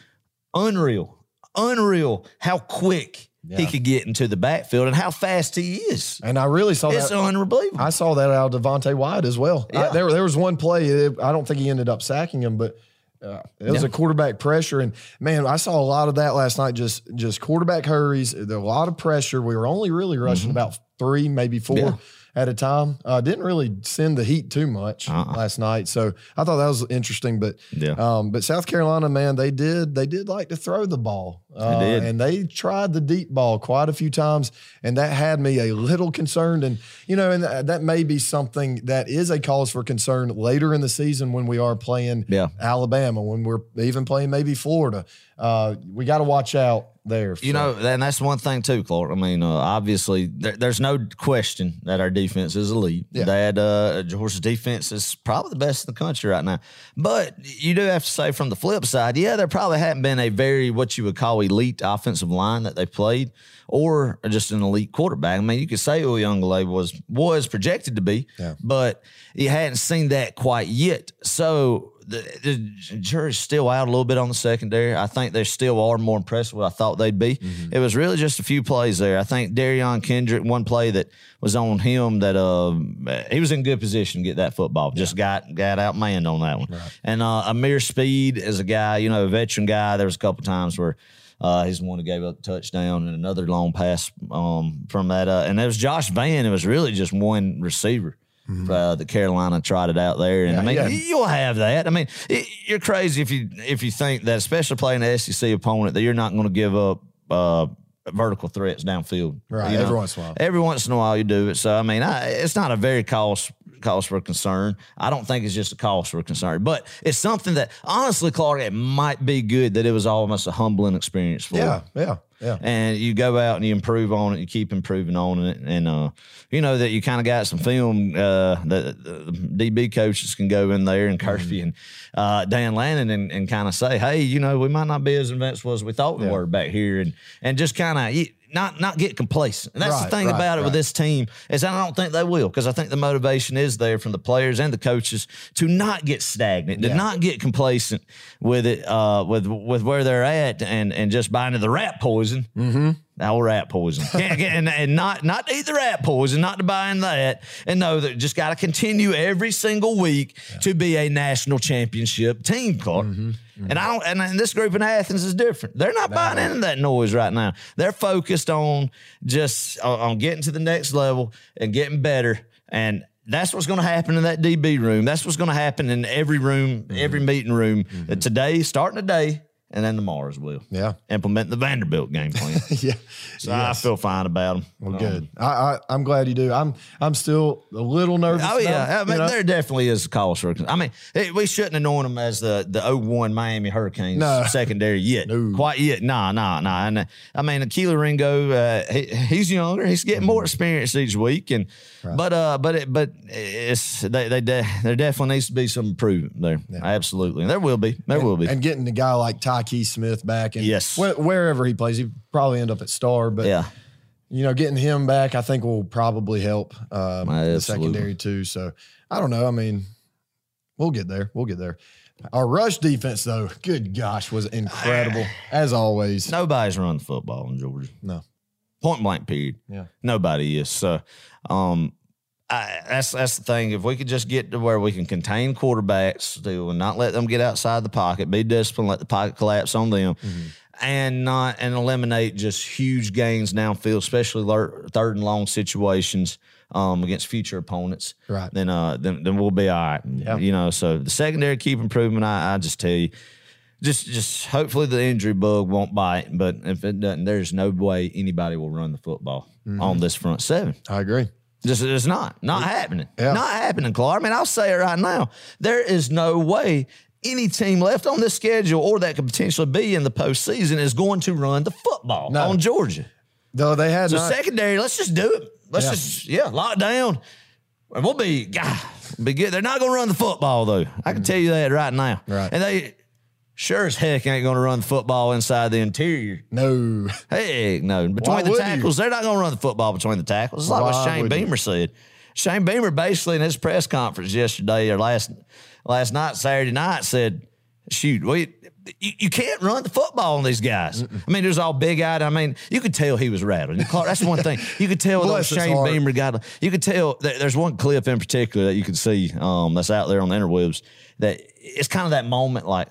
unreal, unreal how quick. Yeah. he could get into the backfield and how fast he is. And I really saw it's that. It's unbelievable. I saw that out of Devonte Wyatt as well. Yeah. I, there, there was one play. I don't think he ended up sacking him, but uh, it was yeah. a quarterback pressure, and man, I saw a lot of that last night. Just just quarterback hurries, a lot of pressure. We were only really rushing mm-hmm. about three, maybe four. Yeah at a time. Uh, didn't really send the heat too much uh-uh. last night, so I thought that was interesting. But yeah, um, but South Carolina, man, they did they did like to throw the ball, uh, they and they tried the deep ball quite a few times, and that had me a little concerned. And you know, and th- that may be something that is a cause for concern later in the season when we are playing yeah. Alabama, when we're even playing maybe Florida. Uh, we got to watch out there. You know, and that's one thing too, Clark. I mean, uh, obviously, there, there's no question that our defense is elite. Yeah. That uh, Georgia's defense is probably the best in the country right now. But you do have to say, from the flip side, yeah, there probably hadn't been a very what you would call elite offensive line that they played, or just an elite quarterback. I mean, you could say Uiagalelei was was projected to be, yeah. but you hadn't seen that quite yet. So the, the, jury's still out a little bit on the secondary. I think they still are more impressed with what I thought they'd be. Mm-hmm. It was really just a few plays there. I think Derion Kendrick, one play that was on him that uh he was in good position to get that football. Yeah. Just got got outmanned on that one. Right. And uh, Ameer Speed is a guy, you know, a veteran guy. There was a couple times where uh, he's the one who gave up the touchdown and another long pass um, from that. Uh, and there was Josh Vann. It was really just one receiver. Mm-hmm. Uh, the Carolina tried it out there, and yeah, I mean, yeah. you'll have that. I mean, it, you're crazy if you if you think that, especially playing an SEC opponent, that you're not going to give up uh, vertical threats downfield. Right, you know? every once in a while. Every once in a while, you do it. So I mean, I, it's not a very cause cause for concern. I don't think it's just a cause for concern, but it's something that honestly, Clark, it might be good that it was almost a humbling experience for. Yeah, yeah. Yeah. And you go out and you improve on it, you keep improving on it. And, uh, you know, that you kind of got some film uh, that the DB coaches can go in there and Kirby mm-hmm. and uh, Dan Lanning and, and kind of say, hey, you know, we might not be as invincible as we thought we yeah. were back here. And, and just kind of, not not get complacent. And that's right, the thing right, about it right. with this team is I don't think they will because I think the motivation is there from the players and the coaches to not get stagnant, to yeah. not get complacent with it, uh, with with where they're at, and and just buying into the rat poison. Mm-hmm. Our rat poison, and, and not not to eat the rat poison, not to buy in that, and know that just got to continue every single week yeah. to be a national championship team, Clark. Mm-hmm. Mm-hmm. And I don't, and, and, this group in Athens is different. They're not buying into that noise right now. They're focused on just on, on getting to the next level and getting better. And that's what's going to happen in that DB room. That's what's going to happen in every room, mm-hmm. every meeting room. Mm-hmm. Today, starting today, and then tomorrow as well. Yeah. Implement the Vanderbilt game plan. yeah. So yes. I feel fine about them. Well, um, good. I, I am glad you do. I'm I'm still a little nervous. Oh yeah. I mean, there definitely is a cause for. I mean, it, we shouldn't anoint them as the the 01 Miami Hurricanes no. secondary yet. No. Quite yet. Nah, nah, nah. And uh, I mean, Kelee Ringo, uh, he, he's younger. He's getting more mm-hmm. experience each week, and right. but uh, but it, but it's they they de- there definitely needs to be some improvement there. Yeah. Absolutely, and there will be. There and, will be. And getting the guy like Ty Keith Smith back, and yes, wh- wherever he plays, he probably end up at Star, but yeah. You know, getting him back, I think will probably help uh, the secondary too. So I don't know. I mean, we'll get there. We'll get there. Our rush defense, though, good gosh, was incredible as always. Nobody's run football in Georgia. No, point blank. Period. Yeah, nobody is. So, um, I, that's that's the thing. If we could just get to where we can contain quarterbacks, do and not let them get outside the pocket, be disciplined, let the pocket collapse on them, mm-hmm. and not and eliminate just huge gains downfield, especially third and long situations um, against future opponents. Right. Then uh then then we'll be all right. Yeah. You know, so the secondary keep improving. I, I just tell you. Just, just hopefully the injury bug won't bite. But if it doesn't, there's no way anybody will run the football mm-hmm. on this front seven. I agree. Just it's not not happening. Yeah. Not happening, Clark. I mean, I'll say it right now. There is no way any team left on this schedule or that could potentially be in the postseason is going to run the football no. on Georgia. Though they had so not- secondary. Let's just do it. Let's yeah. just yeah lock down. And we'll be God, be good. They're not going to run the football though. I can mm tell you that right now. Right. And they sure as heck ain't going to run the football inside the interior. No. Heck no. Between Why the tackles, you? they're not going to run the football between the tackles. It's like Why what Shane Beamer you? said. Shane Beamer basically in his press conference yesterday or last last night, Saturday night, said, shoot, we you, you can't run the football on these guys. Mm-mm. I mean, there's all big eyed. I mean, you could tell he was rattled. That's one thing. You could tell those Shane Beamer got. You could tell. There's one clip in particular that you can see um, that's out there on the interwebs. That it's kind of that moment like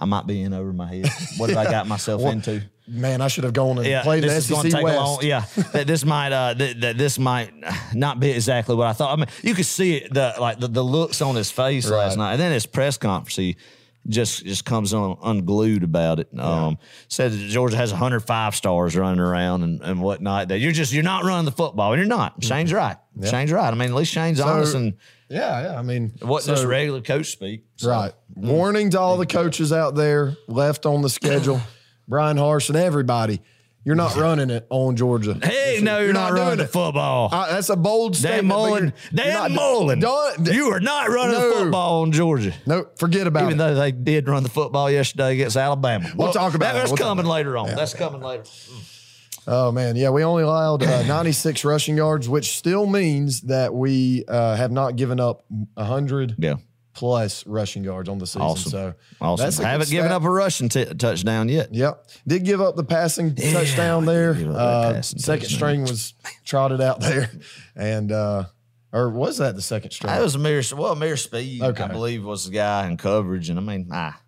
I might be in over my head. What have I got myself well, into? Man, I should have gone and yeah, played this the SEC West. Long, yeah, that this might uh, that, that this might not be exactly what I thought. I mean, you could see it the like the, the looks on his face right. last night, and then his press conference. He just just comes on unglued about it. Yeah. Um, said that Georgia has 105 stars running around and, and whatnot. That you're just you're not running the football, and you're not. Shane's right. Yeah. Shane's right. I mean, at least Shane's so, honest and yeah, yeah. I mean, what so, just regular coach speak. So. Right. Warning to all the coaches out there left on the schedule, Bryan Harsin, everybody. You're not running it on Georgia. Hey, no, you're, you're not, not running the football. Uh, that's a bold statement. Dan. Mullen, Dan Mullen, you are not running no, the football on Georgia. No, forget about Even it. Even though they did run the football yesterday against Alabama. We'll, we'll talk about that, That's we'll coming later on. Yeah. That's coming later. Oh man, yeah, we only allowed uh, 96 rushing yards, which still means that we uh, have not given up 100 yeah. plus rushing yards on the season. Awesome. So awesome. Haven't given up a rushing t- touchdown yet. Yep, did give up the passing yeah, touchdown there. Uh, passing second touchdown. string was trotted out there, and uh, or was that the second string? That was Ameer. Well, Ameer Speed, okay. I believe, was the guy in coverage, and I mean, ah,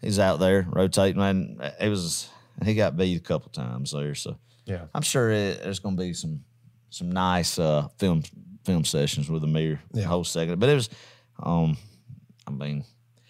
he's out there rotating, and it was he got beat a couple times there, so. Yeah, I'm sure it, there's going to be some some nice uh, film film sessions with Ameer yeah. the whole second. But it was, um, I mean,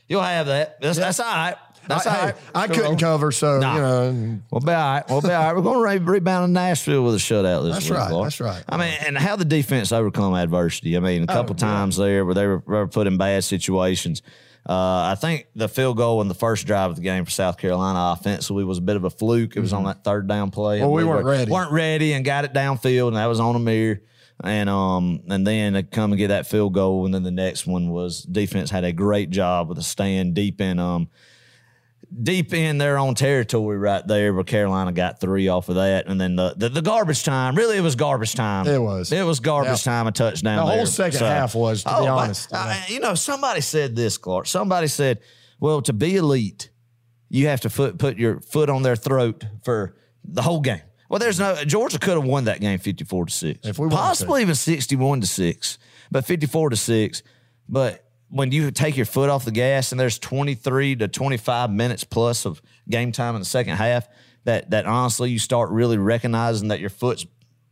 you'll have that. That's, yeah. that's all right. That's I, all right. I couldn't cover, so Nah. you know. We'll be all right. We'll be all right. We're going to rebound in Nashville with a shutout this week. That's week. right. Clark. That's right. I mean, and how the defense overcome adversity. I mean, a couple yeah. times there where they were, were put in bad situations. Uh, I think the field goal in the first drive of the game for South Carolina offensively was a bit of a fluke. It was on that third down play. Well, we We weren't were- ready. weren't ready and got it downfield, and that was on Ameer. And um and then to come and get that field goal, and then the next one was defense had a great job with a stand deep in um deep in their own territory right there but Carolina got three off of that. And then the the, the garbage time, really it was garbage time. It was. It was garbage Yeah. time, a touchdown. The whole there. second half was, to be but, honest. uh, you know, somebody said this, Clark. Somebody said, well, to be elite, you have to foot, put your foot on their throat for the whole game. Well, there's no Georgia could have won that game 54 to 6. If we possibly even 61 to 6, but 54 to 6. But when you take your foot off the gas and there's 23 to 25 minutes plus of game time in the second half, that that honestly you start really recognizing that your foot's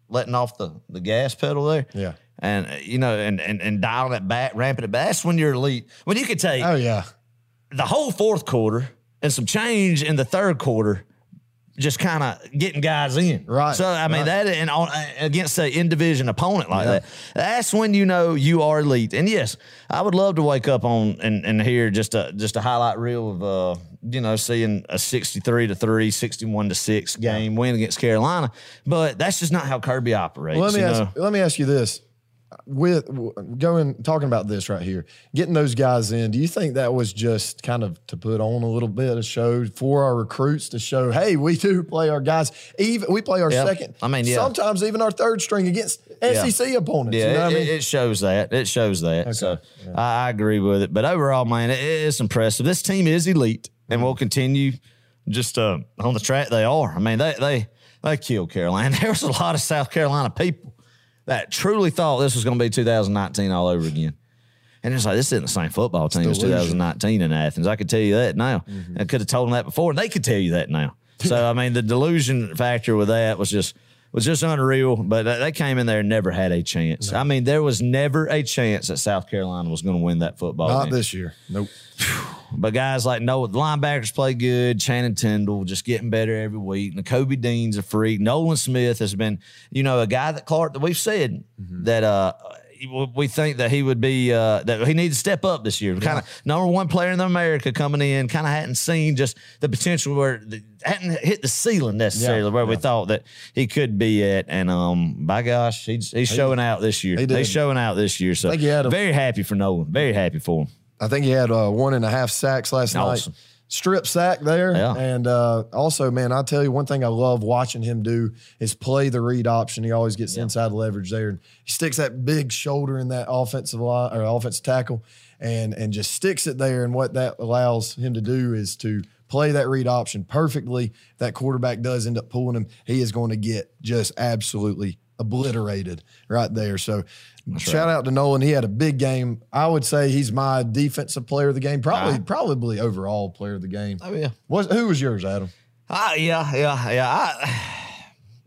letting off the, the gas pedal there. Yeah. And uh, you know, and, and and dialing it back, ramping it back. That's when you're elite. When you could take Oh yeah. the whole fourth quarter and some change in the third quarter, just kind of getting guys in. Right, So I mean right. that and on against a in division opponent like that, that's when you know you are elite. And yes, I would love to wake up on and, and hear just a just a highlight reel of uh you know seeing a 63 to 3 61 to 6 game win against carolina but that's just not how kirby operates Well, let me ask. know? Let me ask you this: with going talking about this right here, getting those guys in. Do you think that was just kind of to put on a little bit of show for our recruits to show, hey, we do play our guys. Even we play our Yeah. second. I mean, yeah. sometimes even our third string against SEC opponents. Yeah, you know it, I mean? it shows that. It shows that. So I, I agree with it. But overall, man, it, it's impressive. This team is elite and we'll continue just uh, on the track they are. I mean, they they they killed Carolina. There was a lot of South Carolina people that truly thought this was going to be 2019 all over again. And it's like, this isn't the same football team as 2019 in Athens. I could tell you that now. I could have told them that before, and they could tell you that now. So, I mean, the delusion factor with that was just was just unreal. But they- came in there and never had a chance. I mean, there was never a chance that South Carolina was going to win that football Not game. this year. Nope. But guys like Noah, the linebackers play good. Channing Tindall just getting better every week. Kobe Dean's a freak. Nolan Smith has been, you know, a guy that Clark that we've said that uh we think that he would be uh that he needs to step up this year. Kind of number one player in America coming in, kind of hadn't seen just the potential where the, hadn't hit the ceiling necessarily Yeah, where we thought that he could be at. And um by gosh, he's he's showing out this year. he did. He's showing out this year. So think he had a- very happy for Nolan. Very happy for him. I think he had uh, one and a half sacks last Awesome. night. Strip sack there. Yeah. And uh, also, man, I'll tell you one thing I love watching him do is play the read option. He always gets inside leverage there. And he sticks that big shoulder in that offensive line or offensive tackle and and just sticks it there. And what that allows him to do is to play that read option perfectly. If that quarterback does end up pulling him, he is going to get just absolutely obliterated right there. So shout out to Nolan. He had a big game. I would say he's my defensive player of the game. Probably, probably overall player of the game. Oh yeah. Was who was yours, Adam? Ah, yeah, yeah, yeah. I,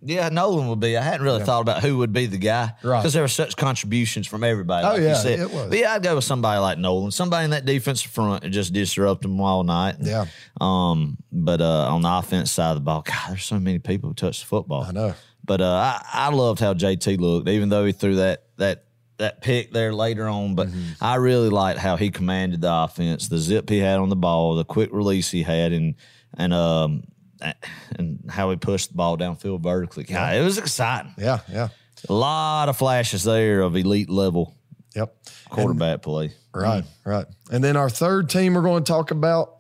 yeah, Nolan would be. I hadn't really thought about who would be the guy, Right. Because there were such contributions from everybody. Oh, like yeah, you said. it was. But yeah, I'd go with somebody like Nolan, somebody in that defensive front and just disrupt them all night. Yeah. Um, but uh, on the offense side of the ball, God, there's so many people who touch the football. I know. But uh, I, I loved how JT looked, even though he threw that that that pick there later on. But Mm-hmm. I really liked how he commanded the offense, the zip he had on the ball, the quick release he had, and and um and how he pushed the ball downfield vertically. God, it was exciting. Yeah, yeah. A lot of flashes there of elite level Yep. quarterback play. Right, right. And then our third team we're going to talk about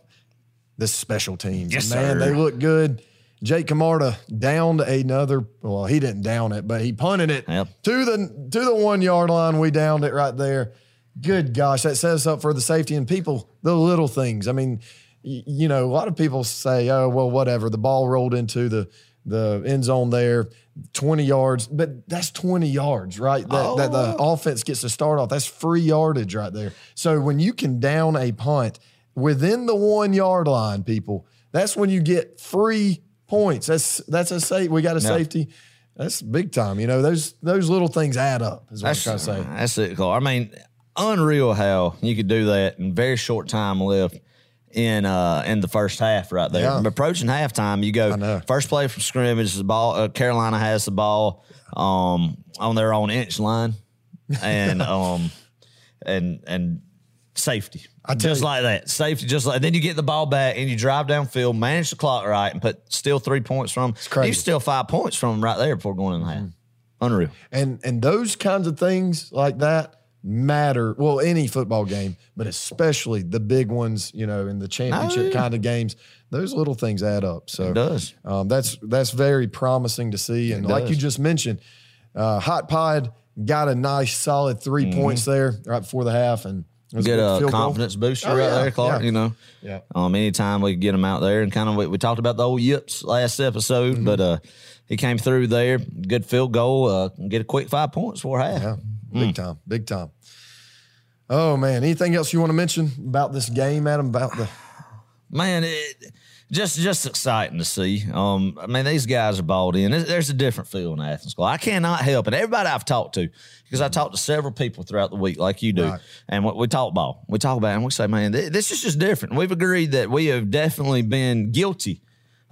the special teams. Yes, Man, sir. they look good. Jake Camarda downed another. Well, he didn't down it, but he punted it Yep. to the to the one yard line. We downed it right there. Good gosh, that sets us up for the safety and people. The little things. I mean, you know, a lot of people say, "Oh, well, whatever." The ball rolled into the the end zone there, twenty yards, but that's twenty yards, right? That that the oh. offense gets to start off. That's free yardage right there. So when you can down a punt within the one yard line, people, that's when you get free points. That's that's a safe. We got a safety. That's big time. You know those those little things add up. Is what I'm That's, trying to say. that's it, Cole. I mean, unreal how you could do that in very short time left. in uh in the first half right there. Yeah. Approaching halftime, you go first play from scrimmage. The ball, uh, Carolina has the ball um on their own inch line, and um and and safety. I tell just you- like that, safety. Just like then you get the ball back and you drive downfield, manage the clock right, and put still three points from. crazy. You still five points from 'em right there before going in the half. Unreal. And and those kinds of things like that matter. Well, any football game, but especially the big ones, you know, in the championship yeah. kind of games, those little things add up. So It does. Um, that's that's very promising to see. And like you just mentioned, uh, Hot Pod got a nice solid 3 points there right before the half, and Mm-hmm. Get good a field goal. confidence booster Oh, right yeah, there, Clark. yeah. You know, Yeah. Um, anytime we could get him out there and kind of we, we talked about the old yips last episode, Mm-hmm. but uh, he came through there, good field goal, uh, get a quick five points for half. Yeah, big time, big time. Oh man, anything else you want to mention about this game, Adam? About the man, it, just just exciting to see. Um, I mean, these guys are balled in. There's, a different feel in Athens School. I cannot help it. Everybody I've talked to, because I talked to several people throughout the week, like you do, Right. and we, we talk ball. We talk about it, and we say, man, th- this is just different. We've agreed that we have definitely been guilty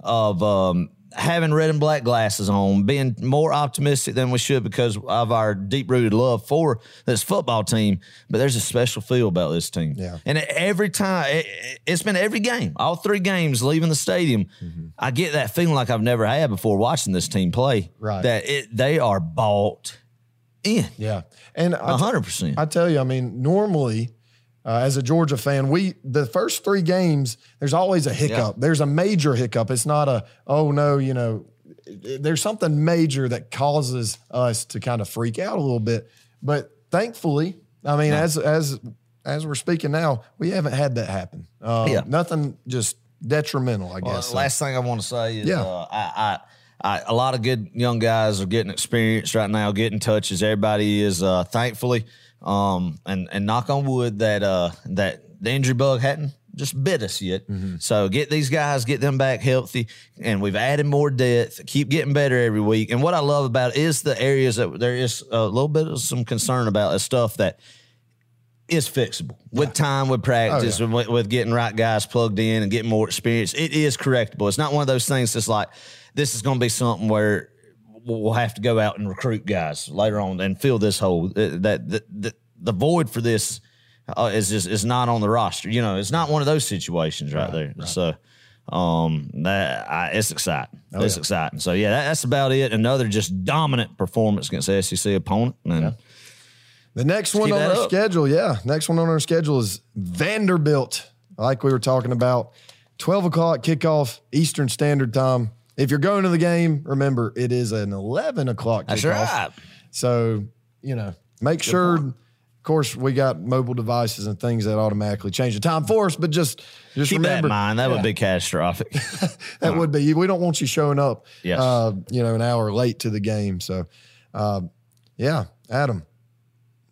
of um, having red and black glasses on, being more optimistic than we should because of our deep rooted love for this football team. But there's a special feel about this team. Yeah. And every time, it, it's been every game, all three games leaving the stadium, mm-hmm. I get that feeling like I've never had before watching this team play. Right. That it, they are bought in. yeah, and I A hundred percent. I tell you, I mean, normally uh, as a Georgia fan, we the first three games, there's always a hiccup. There's a major hiccup. It's not a oh no, you know, there's something major that causes us to kind of freak out a little bit. But thankfully, I mean, as as as we're speaking now, we haven't had that happen. Um, Yeah. Nothing just detrimental, I Well, guess. the last thing I want to say is Yeah. uh, I, I, I, a lot of good young guys are getting experience right now, getting touches. Everybody is uh, thankfully, um, and and knock on wood that uh, that the injury bug hadn't just bit us yet. So get these guys, get them back healthy, and we've added more depth. Keep getting better every week. And what I love about it is the areas that there is a little bit of some concern about is stuff that is fixable with time, with practice, Oh, and with, with getting right guys plugged in and getting more experience. It is correctable. It's not one of those things that's like this is going to be something where we'll have to go out and recruit guys later on and fill this hole. Uh, That the, the, the void for this uh, is just is not on the roster. You know, it's not one of those situations right, there. So. Um, that I, it's exciting. it's Oh, yeah. exciting. So yeah, that, that's about it. Another just dominant performance against the SEC opponent, and The next one on our up. schedule, yeah. Next one on our schedule is Vanderbilt, like we were talking about. 12 o'clock kickoff, Eastern Standard Time. If you're going to the game, remember it is an 11 o'clock kickoff. that's right. So, you know, make sure, of course, we got mobile devices and things that automatically change the time for us, but just, just Keep that remember in mind. That Yeah. would be catastrophic. that would be. We don't want you showing up, Yes. uh, you know, an hour late to the game. So, uh, yeah, Adam,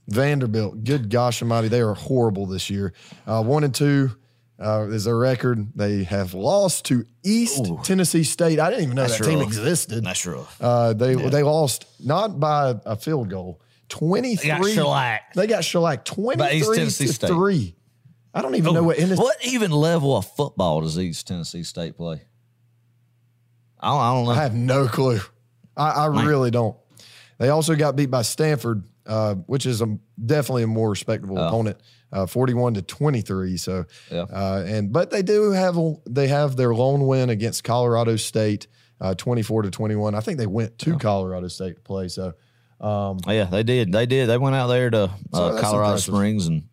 Vanderbilt, good gosh almighty, they are horrible this year. Uh, one and two uh, is their record. They have lost to East Tennessee State. I didn't even know That's that team existed. That's rough. Uh, they they lost not by a field goal. Twenty three. They got shellacked. They got shellacked. Twenty three to State. three. I don't even know what. What even level of football does East Tennessee State play? I don't, I don't know. I have no clue. I, I really don't. They also got beat by Stanford, uh, which is a, definitely a more respectable opponent, uh, forty-one to twenty-three. So, Yeah. uh, and but they do have they have their lone win against Colorado State, uh, twenty-four to twenty-one. I think they went to Colorado State to play. So, um, yeah, they did. They did. They went out there to So uh, Colorado impressive. Springs and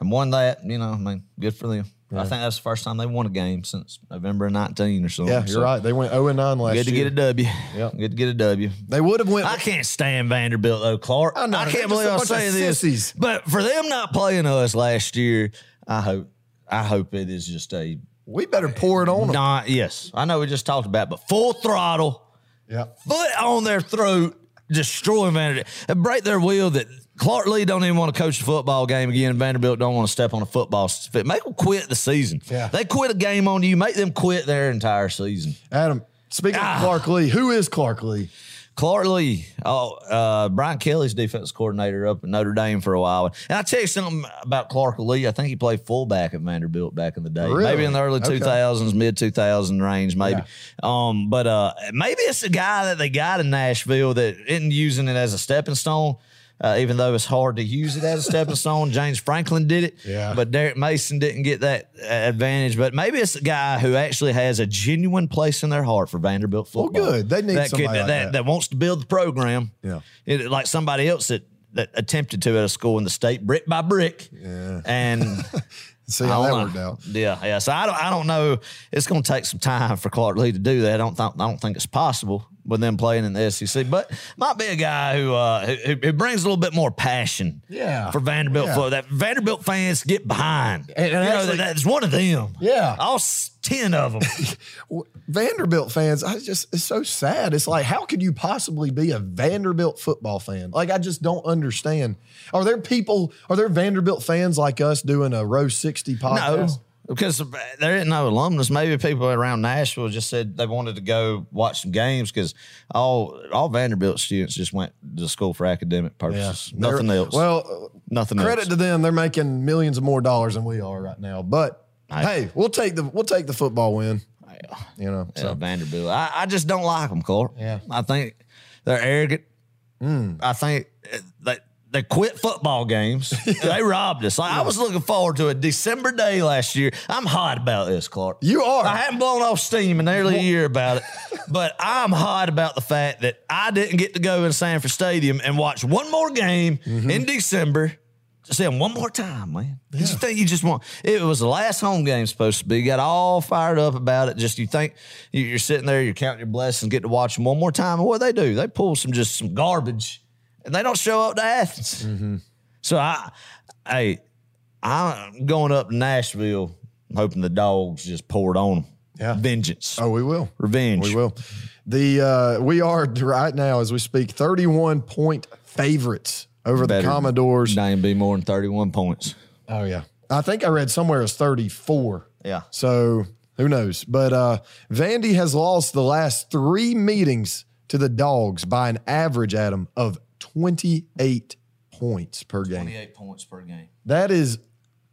and won that. You know, I mean, good for them. I think that's the first time they won a game since November of 19 or something. yeah, you're So, right. They went zero and nine last year. Good to year. get a W. Yeah. Good to get a W. They would have went. I can't stand Vanderbilt though, Clark. I I, know, they're can't believe I'm saying this, sissies. but for them not playing us last year, I hope I hope it is just a we better pour it on them. Yes, I know we just talked about, it, but full throttle, Yeah. foot on their throat, destroy Vanderbilt, and break their will that Clark Lea don't even want to coach a football game again. Vanderbilt don't want to step on a football fit. Make them quit the season. Yeah. they quit a game on you. Make them quit their entire season. Adam, speaking Ah. of Clark Lea, who is Clark Lea? Clark Lea, oh, uh, Brian Kelly's defense coordinator up at Notre Dame for a while. And I tell you something about Clark Lea. I think he played fullback at Vanderbilt back in the day, Really? maybe in the early Okay. 2000s, mid 2000 range, maybe. Um, but uh, maybe it's a guy that they got in Nashville that isn't using it as a stepping stone. Uh, even though it's hard to use it as a stepping stone, James Franklin did it. Yeah. But Derek Mason didn't get that uh, advantage. But maybe it's a guy who actually has a genuine place in their heart for Vanderbilt football. Well, good. They need that somebody like that. that wants to build the program. Yeah. It- like somebody else that that attempted to at a school in the state, brick by brick. Yeah. And See how that know. worked out. Yeah, yeah. So I don't, I don't know. It's going to take some time for Clark Lea to do that. I don't, think, I don't think it's possible with them playing in the SEC. But might be a guy who, uh, who, who brings a little bit more passion. Yeah. For Vanderbilt Yeah. football, that Vanderbilt fans get behind. And- and you know, actually- that, that's one of them. Yeah. all ten of them. Vanderbilt fans, I just it's so sad. It's like, how could you possibly be a Vanderbilt football fan? Like, I just don't understand. Are there people? Are there Vanderbilt fans like us doing a row sixty No, podcast? Because there isn't no alumnus. Maybe people around Nashville just said they wanted to go watch some games because all all Vanderbilt students just went to school for academic purposes. Nothing They're- else. Well, nothing credit else. to them. They're making millions of more dollars than we are right now. But I- hey, we'll take the we'll take the football win. You know, Yeah, so Vanderbilt. I, I just don't like them, Clark. Yeah. I think they're arrogant. I think uh, they quit football games. They robbed us. Like, I was looking forward to a December day last year. I'm hot about this, Clark. you are. I haven't blown off steam in nearly a year about it, but I'm hot about the fact that I didn't get to go in Sanford Stadium and watch one more game Mm-hmm. in December. To see them one more time, man. You think you just want? It was the last home game supposed to be. You got all fired up about it. Just you think you- you're sitting there, you're counting your blessings, get to watch them one more time. And what they do? They pull some just some garbage, and they don't show up to Athens. Mm-hmm. So I, hey, I'm going up to Nashville, hoping the dogs just poured on them. Yeah. Vengeance. oh, we will. Revenge. We will. The uh, we are right now as we speak, thirty-one point favorites over the Commodores. Name be more than 31 points. Oh yeah, I think I read somewhere it's thirty-four. Yeah. So who knows? But uh, Vandy has lost the last three meetings to the Dogs by an average, Adam, of 28 points per game. 28 points per game. That is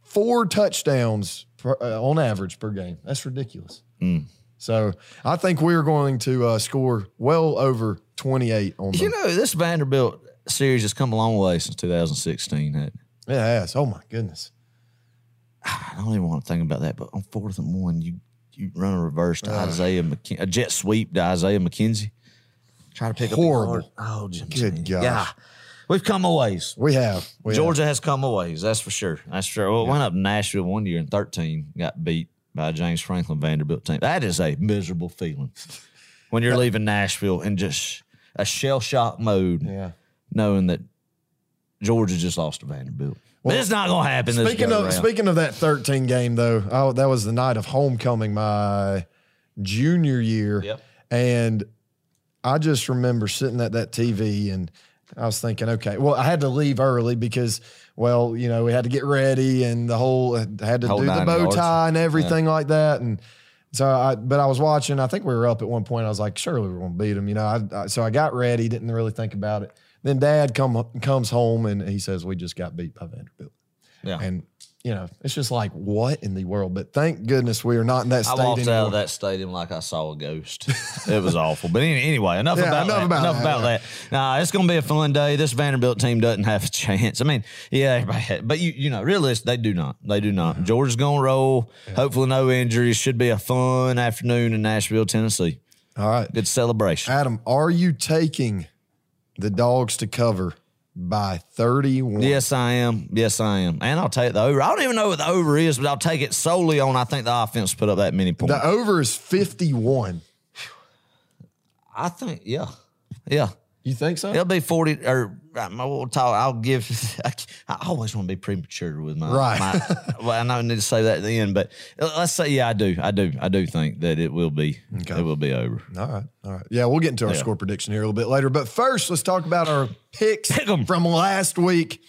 four touchdowns per, uh, on average per game. That's ridiculous. So I think we're going to uh, score well over 28 on them. You know, this Vanderbilt series has come a long way since 2016. hasn't it? yeah, it has. Oh my goodness. I don't even want to think about that, but on fourth and one, you you run a reverse to Isaiah McKin- a jet sweep to Isaiah McKenzie. Try to pick Horrible. up the. Oh, Jim Good gosh. Yeah. We've come a ways. We have. We have. Georgia has come a ways, that's for sure. That's for sure. Well, went up to Nashville one year in 13, got beat by a James Franklin Vanderbilt team. That is a miserable feeling when you're leaving Nashville in just a shell shock mode, Yeah. knowing that Georgia just lost to Vanderbilt. But it's not going to happen. This Speaking of around. speaking of that 13 game though, oh, that was the night of homecoming my junior year. Yep. And I just remember sitting at that TV and I was thinking, okay, well, I had to leave early because, well, you know, we had to get ready and the whole uh, had to Whole do the bow yards. tie and everything like that. And so I, but I was watching. I think we were up at one point. I was like, surely we're going to beat them, you know. I, I, so I got ready, didn't really think about it. Then Dad come comes home and he says we just got beat by Vanderbilt. yeah. And you know, it's just like what in the world? But thank goodness we are not in that I walked anymore. out of that stadium like I saw a ghost. it was awful. But any- anyway, enough Yeah, about enough that. about enough that, about yeah. that. Nah, it's going to be a fun day. This Vanderbilt team doesn't have a chance. I mean, yeah, everybody but you you know, realistic, they do not. They do not. Mm-hmm. Georgia's going to roll. Hopefully, no injuries. Should be a fun afternoon in Nashville, Tennessee. All right, Good celebration. Adam, are you taking the dogs to cover by thirty-one? Yes, I am. Yes, I am. And I'll take the over. I don't even know what the over is, but I'll take it solely on I think the offense put up that many points. The over is fifty-one. I think, yeah. Yeah. You think so? It'll be 40 or uh, we'll talk. I'll give. I always want to be premature with my. Right. my- well, I know I need to say that at the end, but let's say, yeah, I do. I do. I do think that it will be. Okay. It will be over. All right, all right. Yeah, we'll get into our Yeah. score prediction here a little bit later. But first, let's talk about our picks from last week.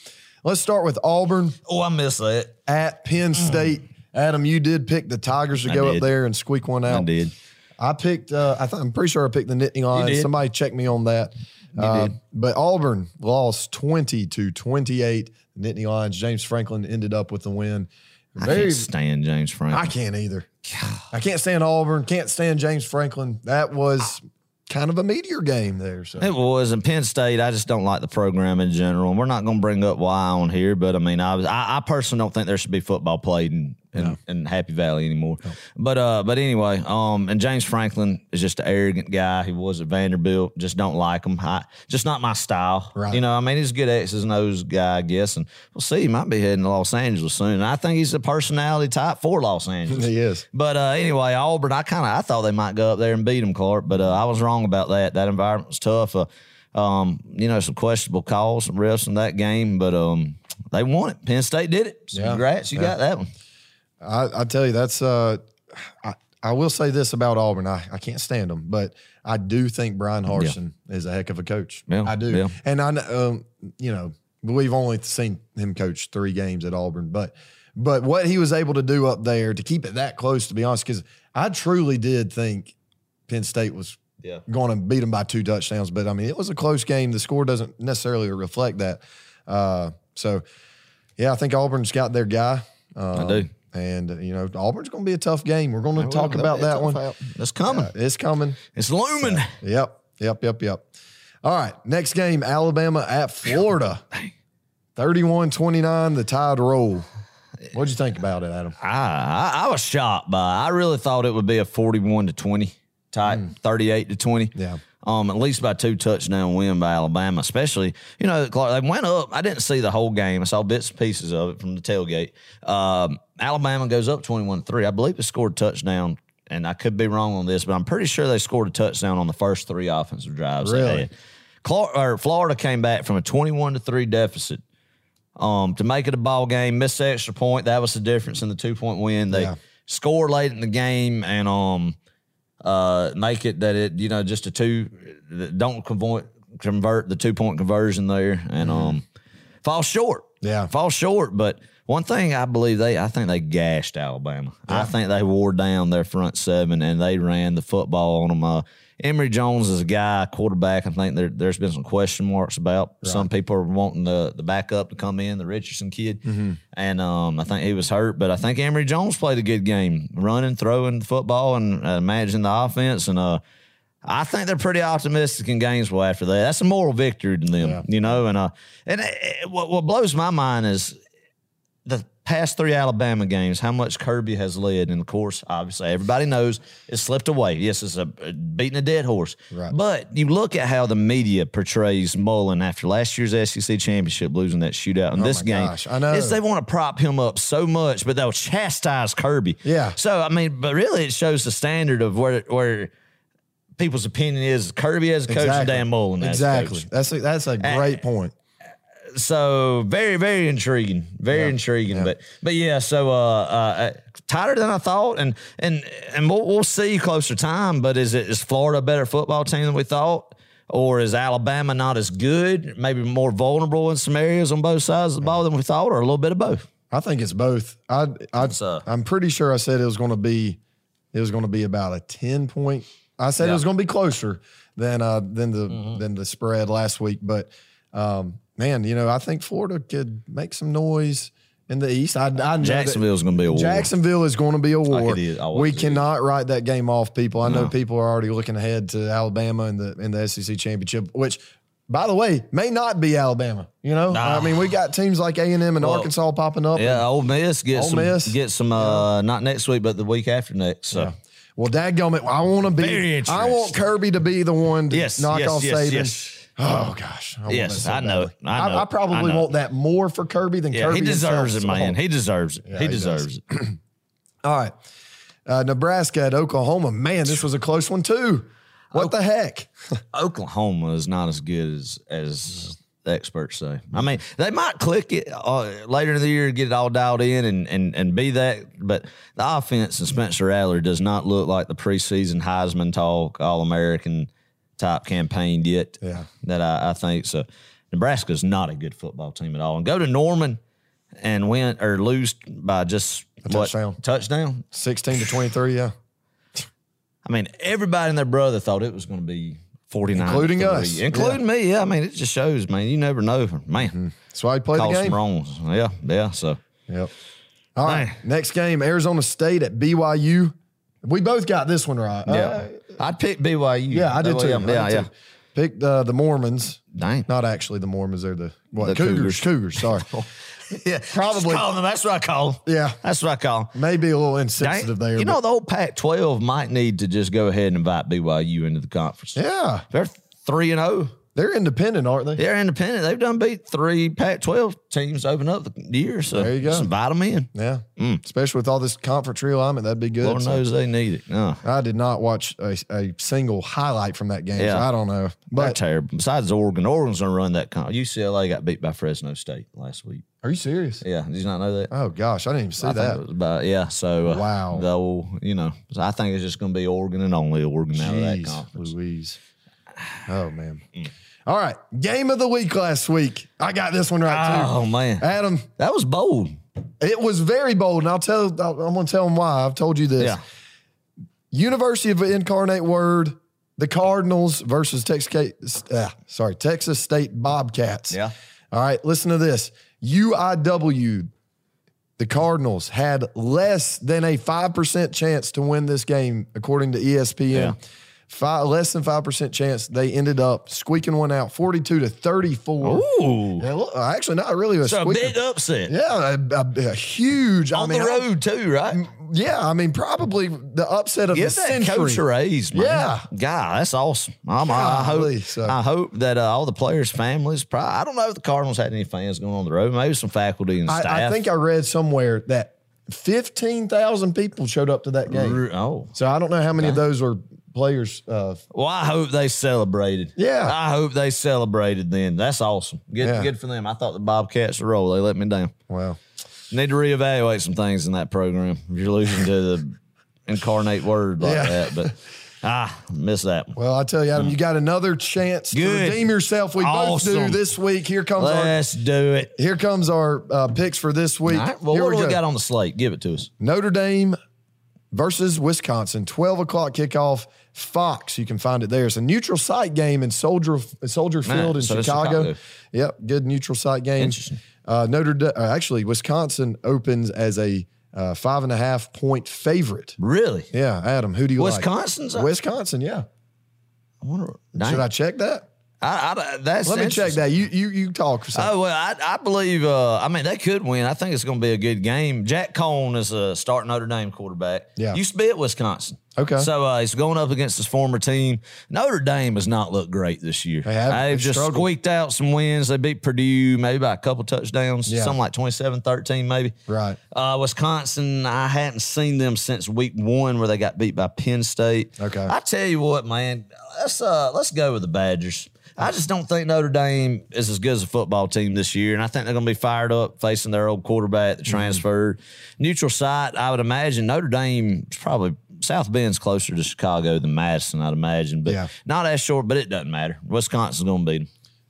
Let's start with Auburn Oh, I miss that. at Penn State. Adam, you did pick the Tigers to I go up there and squeak one out. I did. I picked. Uh, I th- I'm pretty sure I picked the Nittany Lions. Somebody check me on that. Uh, but Auburn lost 20 to 28. The Nittany Lions. James Franklin ended up with the win. Very, I can't stand James Franklin. I can't either. God. I can't stand Auburn. Can't stand James Franklin. That was kind of a meteor game there. So it was. And Penn State, I just don't like the program in general. And we're not going to bring up why on here, but I mean, I was, I, I personally don't think there should be football played in in, no. in Happy Valley anymore. No. But uh, but anyway, um, and James Franklin is just an arrogant guy. He was at Vanderbilt. Just don't like him. I, just not my style. Right. You know, I mean, he's a good X's and O's guy, I guess. And we'll see. He might be heading to Los Angeles soon. And I think he's a personality type for Los Angeles. he is. But uh, anyway, Auburn. I kind of I thought they might go up there and beat him, Clark. But uh, I was wrong about that. That environment was tough. Uh, um, you know, some questionable calls, some refs in that game, but um, they won it. Penn State did it. So yeah. Congrats, you yeah. got that one. I, I tell you, that's uh, I, I will say this about Auburn. I, I can't stand them, but I do think Bryan Harsin yeah. is a heck of a coach. Yeah, I do. Yeah. And I, um, you know, we've only seen him coach three games at Auburn, but but what he was able to do up there to keep it that close, to be honest, because I truly did think Penn State was yeah. going to beat them by two touchdowns. But I mean, it was a close game. The score doesn't necessarily reflect that. Uh, so, yeah, I think Auburn's got their guy. Um, I do. And you know Auburn's going to be a tough game. We're going to talk about that one. Out. It's coming. Uh, it's coming. It's looming. So, yep. Yep. Yep. Yep. All right. Next game, Alabama at Florida. 31-29, the Tide roll. What'd you think about it, Adam? I, I, I was shocked by. I really thought it would be a forty-one to twenty type, mm. thirty-eight to twenty. Yeah um, at least by two touchdown win by Alabama, especially, you know, Clark, they went up. I didn't see the whole game. I saw bits and pieces of it from the tailgate. Um, Alabama goes up 21 3. I believe they scored a touchdown, and I could be wrong on this, but I'm pretty sure they scored a touchdown on the first three offensive drives. Really? Clark, or Florida came back from a 21 to 3 deficit um, to make it a ball game, missed the extra point. That was the difference in the two point win. They yeah. scored late in the game, and um, uh, make it that it you know just a two don't convert convert the two point conversion there and mm-hmm. um fall short. Yeah, fall short. But one thing I believe they I think they gashed Alabama. Yeah. I think they wore down their front seven and they ran the football on them. Uh, Emory Jones is a guy, quarterback. I think there, has been some question marks about. Right. Some people are wanting the, the backup to come in, the Richardson kid. Mm-hmm. And um, I think he was hurt, but I think Emory Jones played a good game, running, throwing the football, and uh, managing the offense. And uh, I think they're pretty optimistic in Gainesville after that. That's a moral victory to them, yeah. you know. And uh, and it, it, what, what blows my mind is the past three Alabama games, how much Kirby has led. And of course, obviously, everybody knows it slipped away. Yes, it's a beating a dead horse. Right. But you look at how the media portrays Mullen after last year's SEC championship, losing that shootout in oh this game. Gosh, I know. Is they want to prop him up so much, but they'll chastise Kirby. Yeah. So I mean, but really, it shows the standard of where where people's opinion is Kirby as a coach exactly. and Dan Mullen exactly. That's a, that's a great point so very very intriguing very yeah, intriguing yeah. but but yeah so uh, uh, tighter than i thought and and and we'll, we'll see closer time but is it is florida a better football team than we thought or is alabama not as good maybe more vulnerable in some areas on both sides of the ball than we thought or a little bit of both i think it's both i i uh, i'm pretty sure i said it was going to be it was going to be about a 10 point i said yeah. it was going to be closer than uh than the mm-hmm. than the spread last week but um man, you know, I think Florida could make some noise in the East. I, I Jacksonville is going to be a war. Jacksonville is going to be a war. we cannot write that game off, people. I know no. people are already looking ahead to Alabama in the in the SEC championship, which. By the way, may not be Alabama. You know, nah. I mean, we got teams like A and M and well, Arkansas popping up. Yeah, Ole Miss get Ole some, Miss. get some. Uh, yeah. Not next week, but the week after next. So. Yeah. Well, dadgummit, I want to be. I want Kirby to be the one to yes, knock yes, off yes, Saban. Yes. Oh gosh! I yes, so I know. I, know I, I probably I know. want that more for Kirby than yeah, Kirby. He deserves it, man. He deserves it. Yeah, he, he, deserves it. All right, uh, Nebraska at Oklahoma. Man, this was a close one too. What o- the heck? Oklahoma is not as good as as the experts say. I mean, they might click it uh, later in the year, get it all dialed in, and and and be that. But the offense and Spencer Rattler does not look like the preseason Heisman talk, All American type campaign yet. Yeah. That I, I think so. Nebraska's not a good football team at all. And go to Norman and win or lose by just a what, touchdown. Touchdown. Sixteen to twenty three. Yeah. I mean, everybody and their brother thought it was going to be 49. Including us. Including me. Yeah. I mean, it just shows, man. You never know. Man. Mm-hmm. That's why I play the game. wrongs. Yeah. Yeah. So. Yep. All right. Next game, Arizona State at BYU. We both got this one right. Yeah. Uh, I'd pick BYU. Yeah, I did too. Yeah, yeah. yeah. Picked uh, the Mormons. Dang. Not actually the Mormons. They're the, what, the Cougars. Cougars. Sorry. yeah, probably. Call them. That's what I call them. Yeah, that's what I call them. Maybe a little insensitive Dang. there. You know, the old Pac-12 might need to just go ahead and invite BYU into the conference. Yeah, they're three and zero. They're independent, aren't they? They're independent. They've done beat three Pac-12 teams open up the year. So there you go. Just invite them in. Yeah, mm. especially with all this conference realignment, that'd be good. Lord so. knows they need it. No, I did not watch a, a single highlight from that game. Yeah. So I don't know. But They're terrible. Besides Oregon, Oregon's gonna run that. Con- UCLA got beat by Fresno State last week. Are you serious? Yeah. Did you not know that? Oh gosh, I didn't even see I that. About, yeah. So uh, wow. Though you know, I think it's just going to be Oregon and only Oregon Jeez, out of that conference. Louise. Oh man. Mm. All right, game of the week last week. I got this one right too. Oh man, Adam, that was bold. It was very bold, and I'll tell. I'm going to tell them why. I've told you this. Yeah. University of Incarnate Word, the Cardinals versus Texas. Uh, sorry, Texas State Bobcats. Yeah. All right, listen to this. UIW, the Cardinals had less than a five percent chance to win this game, according to ESPN. Yeah five, less than 5% chance they ended up squeaking one out 42 to 34. Ooh. look, actually, not really a, so a big upset. Yeah, a, a, a huge. On I mean, the road, too, right? Yeah, I mean, probably the upset of Get the century. Coach man. Yeah. God, that's awesome. I'm, I, hope, so. I hope that uh, all the players' families, probably, I don't know if the Cardinals had any fans going on the road, maybe some faculty and staff. I, I think I read somewhere that 15,000 people showed up to that game. Oh. So I don't know how many of those were players. Uh, well, I hope they celebrated. Yeah, I hope they celebrated. Then that's awesome. Good, yeah. good for them. I thought the Bobcats were roll. They let me down. Wow. need to reevaluate some things in that program. If you're losing to the incarnate word like yeah. that, but. Ah, miss that. Well, I tell you, Adam, you got another chance Good. to redeem yourself. We awesome. both do this week. Here comes Let's our, do it. Here comes our uh, picks for this week. Well, here what we do we got on the slate? Give it to us. Notre Dame versus Wisconsin, 12 o'clock kickoff. Fox. You can find it there. It's a neutral site game in Soldier Soldier Field in so Chicago. Chicago. Yep, good neutral site game. Uh, Notre Dame, uh, actually, Wisconsin opens as a uh, five and a half point favorite. Really? Yeah, Adam. Who do you Wisconsin's like? Wisconsin. Yeah. I wonder. Should I check that? I, I, that's Let me check that. You you you talk for Oh well, I, I believe. Uh, I mean, they could win. I think it's going to be a good game. Jack Coan is a starting Notre Dame quarterback. Yeah, used to be at Wisconsin. Okay, so uh, he's going up against his former team. Notre Dame has not looked great this year. They have. They've just struggled. squeaked out some wins. They beat Purdue maybe by a couple touchdowns, yeah. something like 27-13 maybe. Right. Uh, Wisconsin, I hadn't seen them since week one where they got beat by Penn State. Okay. I tell you what, man, let's uh, let's go with the Badgers. I just don't think Notre Dame is as good as a football team this year, and I think they're going to be fired up facing their old quarterback that mm-hmm. transferred. Mm-hmm. Neutral site, I would imagine Notre Dame is probably South Bend's closer to Chicago than Madison, I'd imagine, but yeah. not as short. But it doesn't matter. Wisconsin's going to beat them.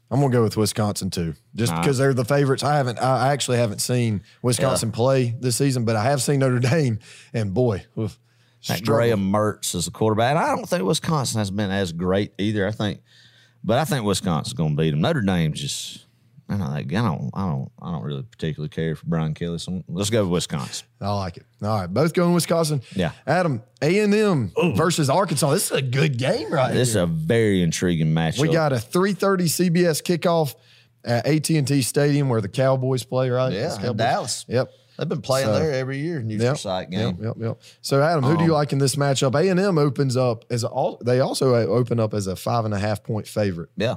I'm gonna go with Wisconsin too, just All because right. they're the favorites. I haven't, I actually haven't seen Wisconsin yeah. play this season, but I have seen Notre Dame, and boy, oof, that Graham Mertz is the quarterback. And I don't think Wisconsin has been as great either. I think but I think Wisconsin's going to beat them. Notre Dame's just. I don't, I don't, I don't, I don't really particularly care for Brian Kelly. So let's go with Wisconsin. I like it. All right, both going Wisconsin. Yeah, Adam A and M versus Arkansas. This is a good game, right? This here. is a very intriguing match. We got a three thirty CBS kickoff at AT and T Stadium where the Cowboys play. Right? Yeah, Dallas. Yep. They've been playing so, there every year, neutral yep, site game. Yep, yep, yep. So, Adam, who um, do you um, like in this matchup? A and M opens up as a, they also open up as a five and a half point favorite. Yeah.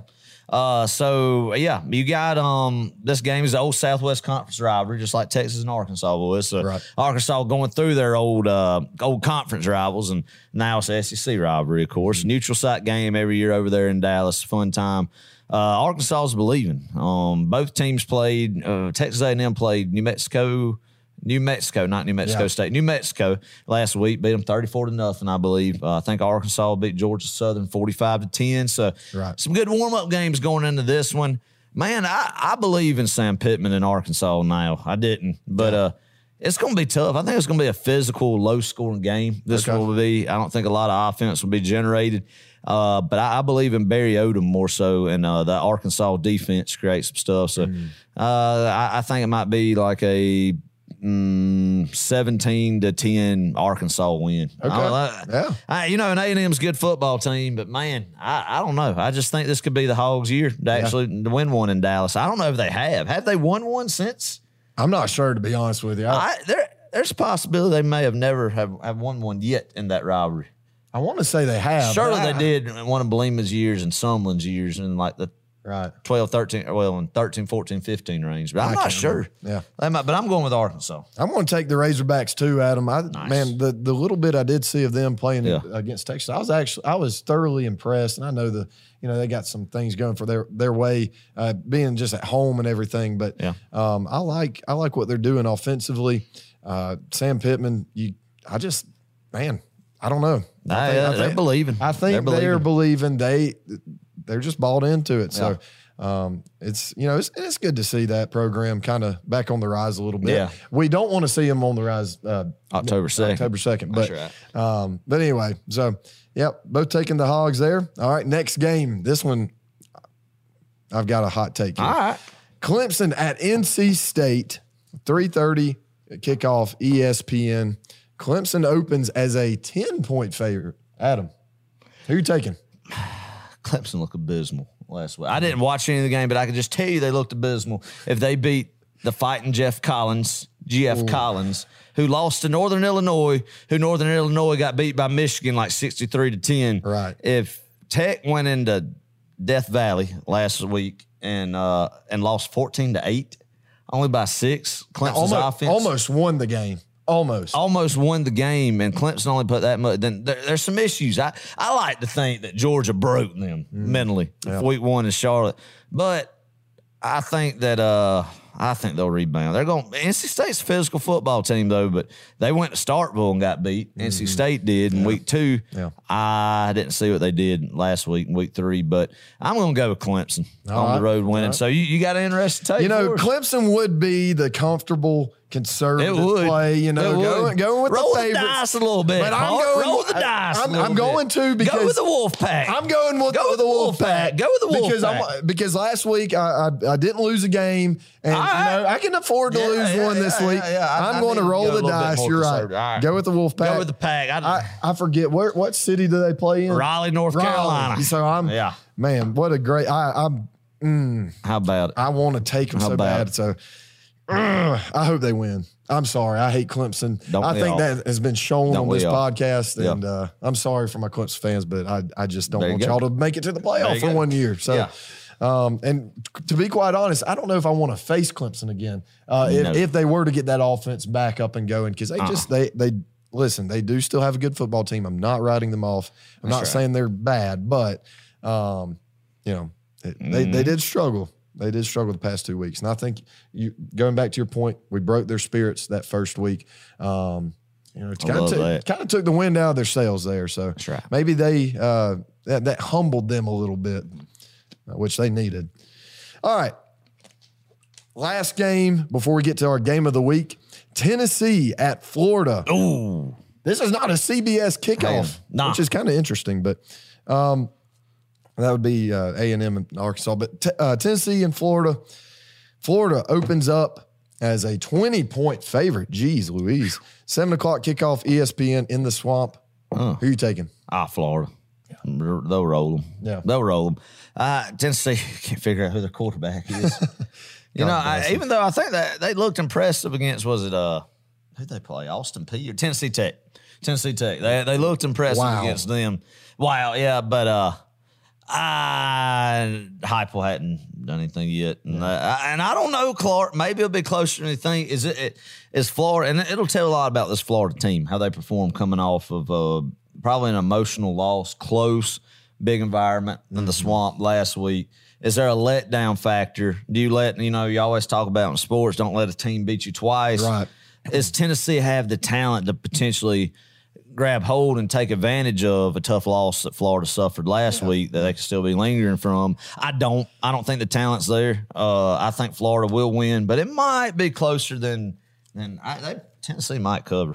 Uh, so yeah, you got um this game is the old Southwest Conference rivalry, just like Texas and Arkansas was. So right. Arkansas going through their old uh old conference rivals, and now it's SEC rivalry, of course. Neutral site game every year over there in Dallas, fun time. Uh, Arkansas is believing. Um, both teams played. Uh, Texas A&M played New Mexico New Mexico, not New Mexico yeah. State. New Mexico last week beat them 34 to nothing, I believe. Uh, I think Arkansas beat Georgia Southern 45 to 10. So right. some good warm up games going into this one. Man, I, I believe in Sam Pittman in Arkansas now. I didn't, but yeah. uh, It's going to be tough. I think it's going to be a physical, low scoring game. This Okay. will be. I don't think a lot of offense will be generated. Uh, but I, I believe in Barry Odom more so, and uh, the Arkansas defense creates some stuff. So Mm. uh, I, I think it might be like a mm, seventeen to ten Arkansas win. Okay. I- Yeah. I, you know, an A and M's good football team, but man, I, I don't know. I just think this could be the Hogs' year to actually win one in Dallas. I don't know if they have. Have they won one since? I'm not sure to be honest with you. I, I, there, there's a possibility they may have never have, have won one yet in that rivalry. I want to say they have. Surely they did in one of Bielema's years and Sumlin's years in like the Right. 12, 13, well, in 13, 14, 15 range. But I'm I not sure. remember. Yeah. Might, but I'm going with Arkansas. I'm going to take the Razorbacks too, Adam. I man, the the little bit I did see of them playing Yeah. against Texas, I was actually I was thoroughly impressed, and I know the you know they got some things going for their their way, uh, being just at home and everything. But Yeah. um, I like I like what they're doing offensively. Uh, Sam Pittman, you, I just man, I don't know. I Nah, think- I they're believing. I think They're they're, believing. believing. They they're just bought into it. So um, it's you know it's, it's good to see that program kind of back on the rise a little bit. Yeah. We don't want to see them on the rise uh, October 2nd. October second, but That's um, but anyway, so yep, both taking the Hogs there. All right, next game. This one, I've got a hot take. Here. All right. Clemson at NC State, 3:30 kickoff, E ESPN. Clemson opens as a 10 point favorite. Adam, who you taking? Clemson looked abysmal last week. I didn't watch any of the game, but I can just tell you they looked abysmal. If they beat the fighting Geoff Collins, GF Collins, who lost to Northern Illinois, who Northern Illinois got beat by Michigan like 63 to 10. Right. If Tech went into Death Valley last week and uh, and lost 14 to 8, only by six, Clemson's Almost, offense almost won the game. Almost. almost won the game, and Clemson only put that much. Then there, there's some issues. I, I like to think that Georgia broke them mentally week one in Charlotte, but I think that uh I think they'll rebound. They're going. NC State's a physical football team though, but they went to Starkville and got beat. NC State did in week two. Yeah. I didn't see what they did last week in week three, but I'm going to go with Clemson on right. the road winning. So you, you got an interesting take. You know? Clemson would be the comfortable conservative It would. play. You know, going, going with roll the the, favorites. dice a little bit. But I'm going- roll the I- dice. I'm- I'm going bit. to because- go with the Wolf Pack. I'm going with, Go with the the Wolf Wolf Pack. Pack. Go with the Wolf because Pack. I'm because last week I, I I didn't lose a game, and All you know. I can afford to Yeah, lose yeah, one this yeah, week. yeah, yeah. I- I'm I going to roll go the dice. You're right. right. Go with the Wolf Pack. Go with the pack. I, I, I forget where what city do they play in? Raleigh, North Raleigh. Carolina. So I'm Yeah. man, what a great I I'm mm. How bad? I want to take them How so bad. So I hope they win. I'm sorry. I hate Clemson. Don't I think all? that has been shown Don't on this all? podcast. Yeah. And uh, I'm sorry for my Clemson fans, but I, I just don't There want y'all to make it to the playoff for go. one year. So, Yeah. um, and to be quite honest, I don't know if I want to face Clemson again uh, if, No. if they were to get that offense back up and going because they just they they listen. They do still have a good football team. I'm not writing them off. I'm not right. saying they're bad, but um, you know it, they Mm-hmm. they did struggle. They did struggle the past two weeks, and I think you going back to your point, we broke their spirits that first week. Um, you know, it's kind of took, kind of took the wind out of their sails there. So That's right. maybe they uh, that that humbled them a little bit, uh, which they needed. All right, last game before we get to our game of the week: Tennessee at Florida. Ooh. This is not a CBS kickoff, Nah. which is kind of interesting, but um, that would be uh, A and M and Arkansas. But t- uh, Tennessee and Florida, Florida opens up as a twenty point favorite. Jeez, Louise, seven o'clock kickoff, ESPN in the swamp. Who are you taking? Ah, Florida. They'll roll them. Yeah. They'll roll them. Uh, Tennessee can't figure out who their quarterback is. you know, I, even though I think that they looked impressive against, was it, uh, who'd they play? Austin Peay or Tennessee Tech? Tennessee Tech. They, they looked impressive Wow. against them. Wow. Yeah. But, uh, I Heupel hadn't done anything yet, and, uh, and I don't know, Clark. Maybe it'll be closer than anything. Is it, it? Is Florida? And it'll tell a lot about this Florida team, how they perform coming off of uh, probably an emotional loss, close, big environment in Mm-hmm. the swamp last week. Is there a letdown factor? Do you let you know? You always talk about in sports, don't let a team beat you twice. Right. Does Tennessee have the talent to potentially? Grab hold and take advantage of a tough loss that Florida suffered last week that they could still be lingering from. I don't. I don't think the talent's there. Uh, I think Florida will win, but it might be closer than and I, they, Tennessee might cover.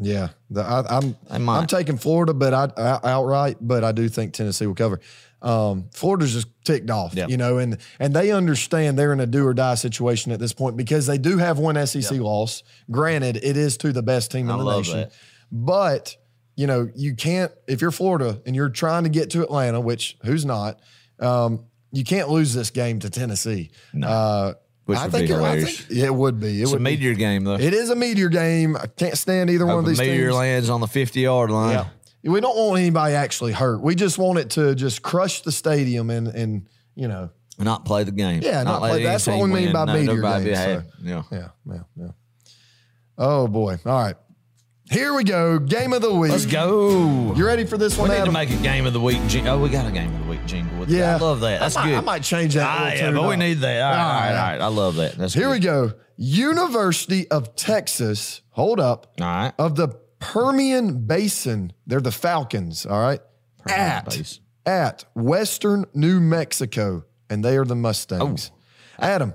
Yeah, the, I, I'm They might. I'm taking Florida, but I, I outright, but I do think Tennessee will cover. Um, Florida's just ticked off, Yep. you know, and and they understand they're in a do or die situation at this point because they do have one SEC loss. Granted, it is to the best team in I the nation, that. But you know you can't if you're Florida and you're trying to get to Atlanta, which who's not, um, you can't lose this game to Tennessee. Uh, Which I think be it, I think it would be. It It's a would be. meteor game though. It is a meteor game. I can't stand either one of a these meteor teams. lands on the fifty yard line. Yeah. We don't want anybody actually hurt. We just want it to just crush the stadium and and you know, Not play the game. Yeah, not let play- that's what we mean win. by no, meteor be happy. so. Yeah. yeah, yeah, yeah. Oh boy. All right. Here we go. Game of the week. Let's go. You ready for this one? We need to make a game of the week. jing- Oh, we got a game of the week jingle. With yeah. I love that. That's I might, good. I might change that. Ah, yeah, but we need that. All right, all right, All all right. right. I love that. That's Here good. we go. University of Texas. Hold up. All right. Of the Permian Basin. They're the Falcons, all right? Permian at Basin. at Western New Mexico, and they are the Mustangs. Oh. Adam,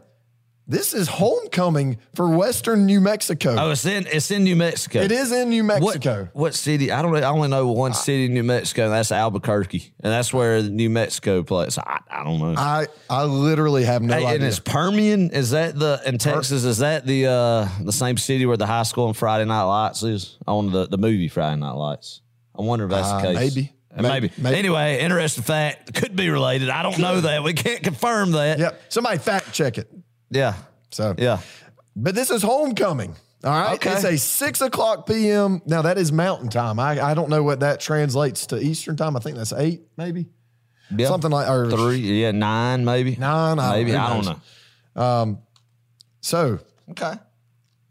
this is homecoming for Western New Mexico. Oh, it's in it's in New Mexico. it is in New Mexico. what city? I don't. know. I only know one city in New Mexico. And that's Albuquerque, and that's where New Mexico plays. I, I don't know. I I literally have no Hey, and idea. it's Permian. Is that the in Texas? Is that the uh the same city where the high school on Friday Night Lights is on the the movie Friday Night Lights? I wonder if that's Uh, the case. Uh, maybe. Maybe. Maybe. Anyway, interesting fact. Could be related. I don't know that. We can't confirm that. Yep. Somebody fact check it. Yeah. So Yeah. But this is homecoming. All right. Okay. It's a six o'clock p.m. Now that is mountain time. I, I don't know what that translates to Eastern time. I think that's eight, maybe. Yeah. Something like or Three. Yeah. Nine. Maybe. Nine, I- Maybe. who I don't know. Um, so Okay.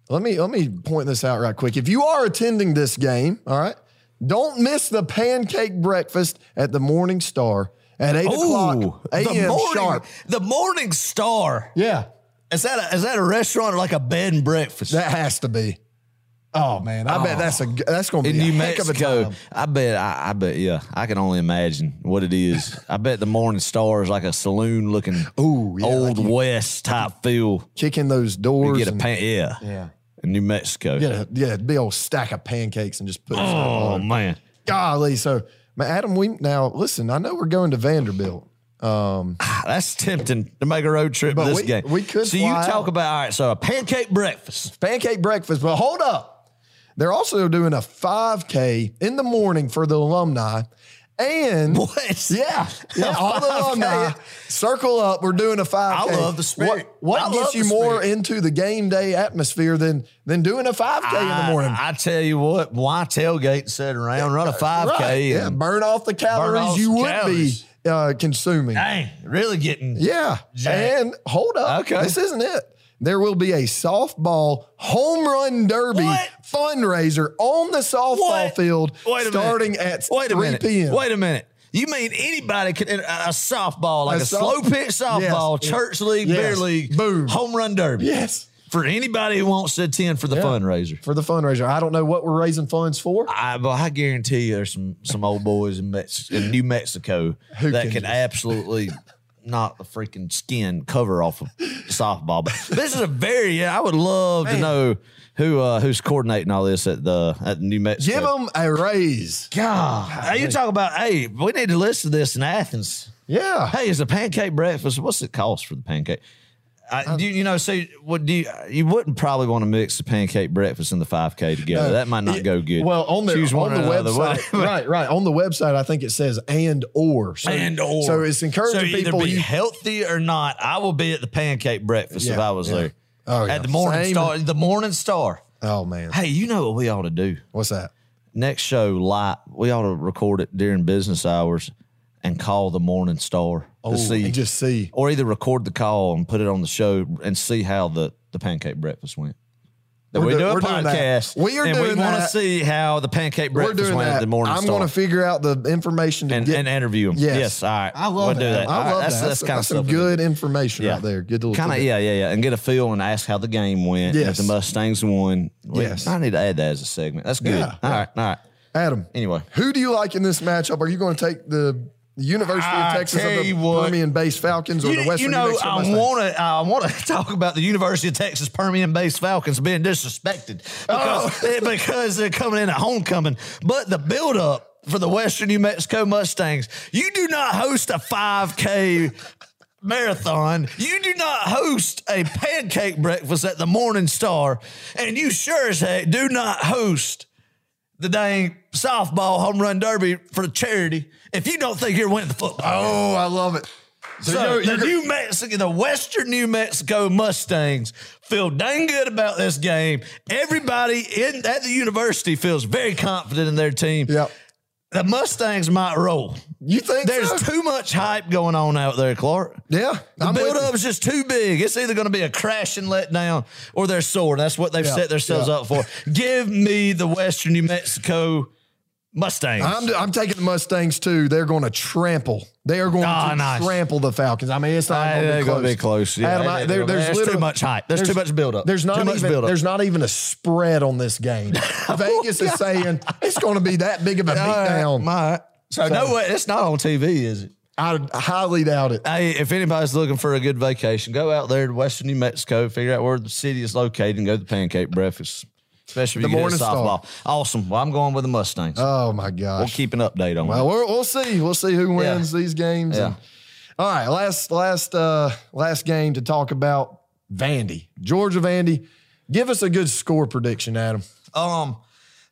let me let me point this out right quick. If you are attending this game, all right, don't miss the pancake breakfast at the Morning Star at eight o'clock the a.m. sharp. The Morning Star. Yeah, Is that a, is that a restaurant or like a bed and breakfast? that has to be. Oh man, I bet that's a that's going to in be New of a Mexico. I bet. I, I bet. Yeah, I can only imagine what it is. I bet the Morning Star is like a saloon looking, Ooh, yeah, old like you- west type feel. Kicking those You doors. get a pan, yeah, yeah. in New Mexico. Yeah, yeah, big old stack of pancakes and just put Oh man, Golly, so man, Adam, we now listen. I know we're going to Vanderbilt. Um, that's tempting to make a road trip But this we- game. we could So you talk out. about all right. So a pancake breakfast. pancake breakfast. But hold up. They're also doing a 5K in the morning for the alumni. And What? yeah, yeah, all the alumni circle up. We're doing a 5K. I love the spirit. What, what gets you more into the game day atmosphere than than doing a 5K in the morning? I, tell you what, why tailgate, and sit around, run a five k, Right, yeah, burn off the calories off you would calories. be uh, consuming. dang, really getting Yeah. Jack. And hold up. Okay. This isn't it. There will be a softball home run derby What? fundraiser on the softball What? field starting minute. at Wait a 3 minute. p.m. Wait a minute. You mean anybody could a, a softball like A a, soft- slow pitch softball, Yes. church league, Yes. beer league, Boom. home run derby Yes. For anybody who wants to attend for the Yeah. fundraiser? For the fundraiser. I don't know what we're raising funds for. I, but I guarantee you, there's some some old boys in, Mex- in New Mexico Who that can can absolutely knock the freaking skin cover off of softball. But this is a very. I would love to know who uh, who's coordinating all this at the at New Mexico. Give them a raise. God, hey, you talk about hey, we need to list this in Athens. Yeah. Hey, is a pancake breakfast? What's it cost for the pancake? I, um, do you, you know? So, what do you? You wouldn't probably want to mix the pancake breakfast and the five k together. No. that might not It- go good. Well, on the Choose on the website, right, right. On the website, I think it says and or. So, and or So it's encouraging so people. be you- healthy or not. I will be at the pancake breakfast if I was yeah. there. Oh, yeah. At the morning Same. star. The morning star. oh man, Hey, you know what we ought to do? what's that? Next show, live. We ought to record it during business hours and call the morning star Oh, to see and just see. or either record the call and put it on the show and see how the, the pancake breakfast went. That We're we do- do a we're doing that. podcast. We are and we want to see how the pancake We're breakfast doing went that. at the morning I'm going to figure out the information to and, get and interview them. Yes. Yes. All right. I love we'll that. do that. I love that's, that. That's, That's, kind of some stuff. good information right there. Good little Kind of, yeah, yeah, yeah. And get a feel and ask how the game went. Yes. If the Mustangs won. We- Yes. I need to add that as a segment. That's good. Yeah, All yeah. right. All right. Adam, Anyway. who do you like in this matchup? Are you going to take the the University of Texas or the what. Permian Basin Falcons or You, the Western you know, New Mexico I Mustangs? want to. I want to talk about the University of Texas Permian Basin Falcons being disrespected because, eh, because they're coming in at homecoming. But the build-up for the Western New Mexico Mustangs, you do not host a 5K marathon. You do not host a pancake breakfast at the Morning Star, and you sure as heck do not host the dang softball home run derby for charity if you don't think you're winning the football. Oh, I love it. So, So you're, the you're, New Mexico, the Western New Mexico Mustangs feel dang good about this game. Everybody in at the university feels very confident in their team. yeah. The Mustangs might roll. You think There's so? too much hype going on out there, Clark. Yeah. The I'm build up is just too big. It's either going to be a crash and let down or they're sore. That's what they've Yeah, set themselves yeah. up for. Give me the Western New Mexico Mustangs. I'm, I'm taking the Mustangs too. They're going to trample. They are going Ah, to nice. trample the Falcons. I mean, it's not going to be close. gonna be close, yeah. Adam, They- I- they- there- there's there's too much hype. There's too much buildup. There's not Too much even buildup. there's not even a spread on this game. Vegas is saying it's going to be that big of a beatdown. My, so, no way, it's not on TV, is it? I highly doubt it. Hey, if anybody's looking for a good vacation, go out there to Western New Mexico, figure out where the city is located, and go to the pancake breakfast. Especially if The you get a Star. softball. Awesome. Well, I'm going with the Mustangs. Oh my gosh. we'll keep an update on Well, we're, we'll see. We'll see who wins these games. Yeah. And- all right, last last uh last game to talk about Vandy, Georgia Vandy. Give us a good score prediction, Adam. Um,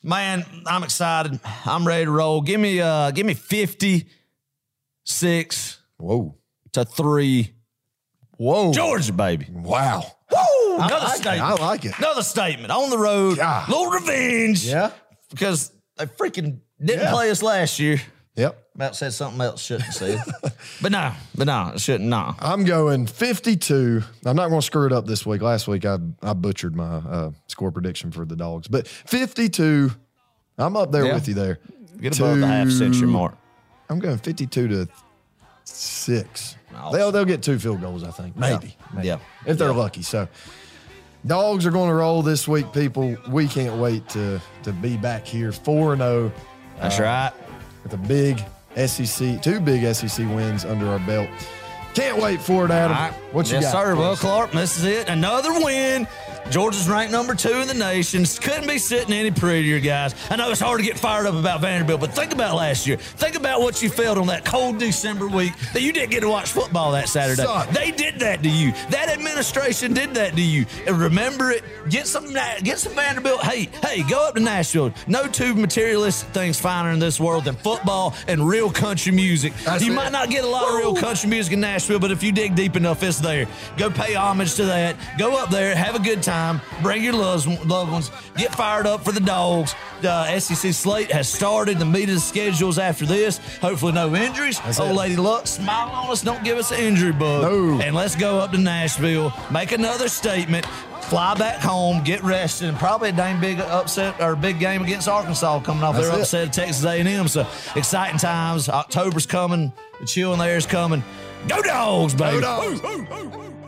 man, I'm excited. I'm ready to roll. Give me uh, give me 56 Whoa, to three. whoa, Georgia, baby. wow. Another like it. statement. I like it. Another statement on the road. God. Little revenge. Yeah. Because they freaking didn't Yeah. play us last year. Yep. About said something else shouldn't say. but no, but no, it shouldn't. No. I'm going 52. I'm not going to screw it up this week. Last week I I butchered my uh, score prediction for the dogs, but 52. I'm up there Yeah. with you there. Get above the half century mark. I'm going 52 to six. Awesome. They'll they'll get two field goals, I think. Maybe. maybe. Yeah. If they're Yeah. lucky. So dogs are going to roll this week, people. We can't wait to to be back here 4 and 0 That's Uh, right. with a big SEC, two big SEC wins under our belt. Can't wait for it, Adam. Right. What you yes, got? sir. Well. Clark, this is it. Another win. Georgia's ranked number two in the nation. Couldn't be sitting any prettier, guys. I know it's hard to get fired up about Vanderbilt, but think about last year. Think about what you felt on that cold December week that you didn't get to watch football that Saturday. Sucked. They did that to you. That administration did that to you. And remember it. Get some get some Vanderbilt hate. Hey, go up to Nashville. No two materialistic things finer in this world than football and real country music. That's you it. might not get a lot of real country music in Nashville, but if you dig deep enough, it's there. Go pay homage to that. Go up there, have a good time, bring your loved, loved ones, get fired up for the dogs. The SEC slate has started. The meat of the schedules after this. Hopefully, no injuries. Old it. Lady Luck, smile on us. Don't give us an injury bug. No. And let's go up to Nashville, make another statement. Fly back home, get rested, and probably a dang big upset or big game against Arkansas coming off That's their it. upset of Texas A&M. So exciting times. October's coming. The chill in the air is coming. Go dogs, baby. Go dogs.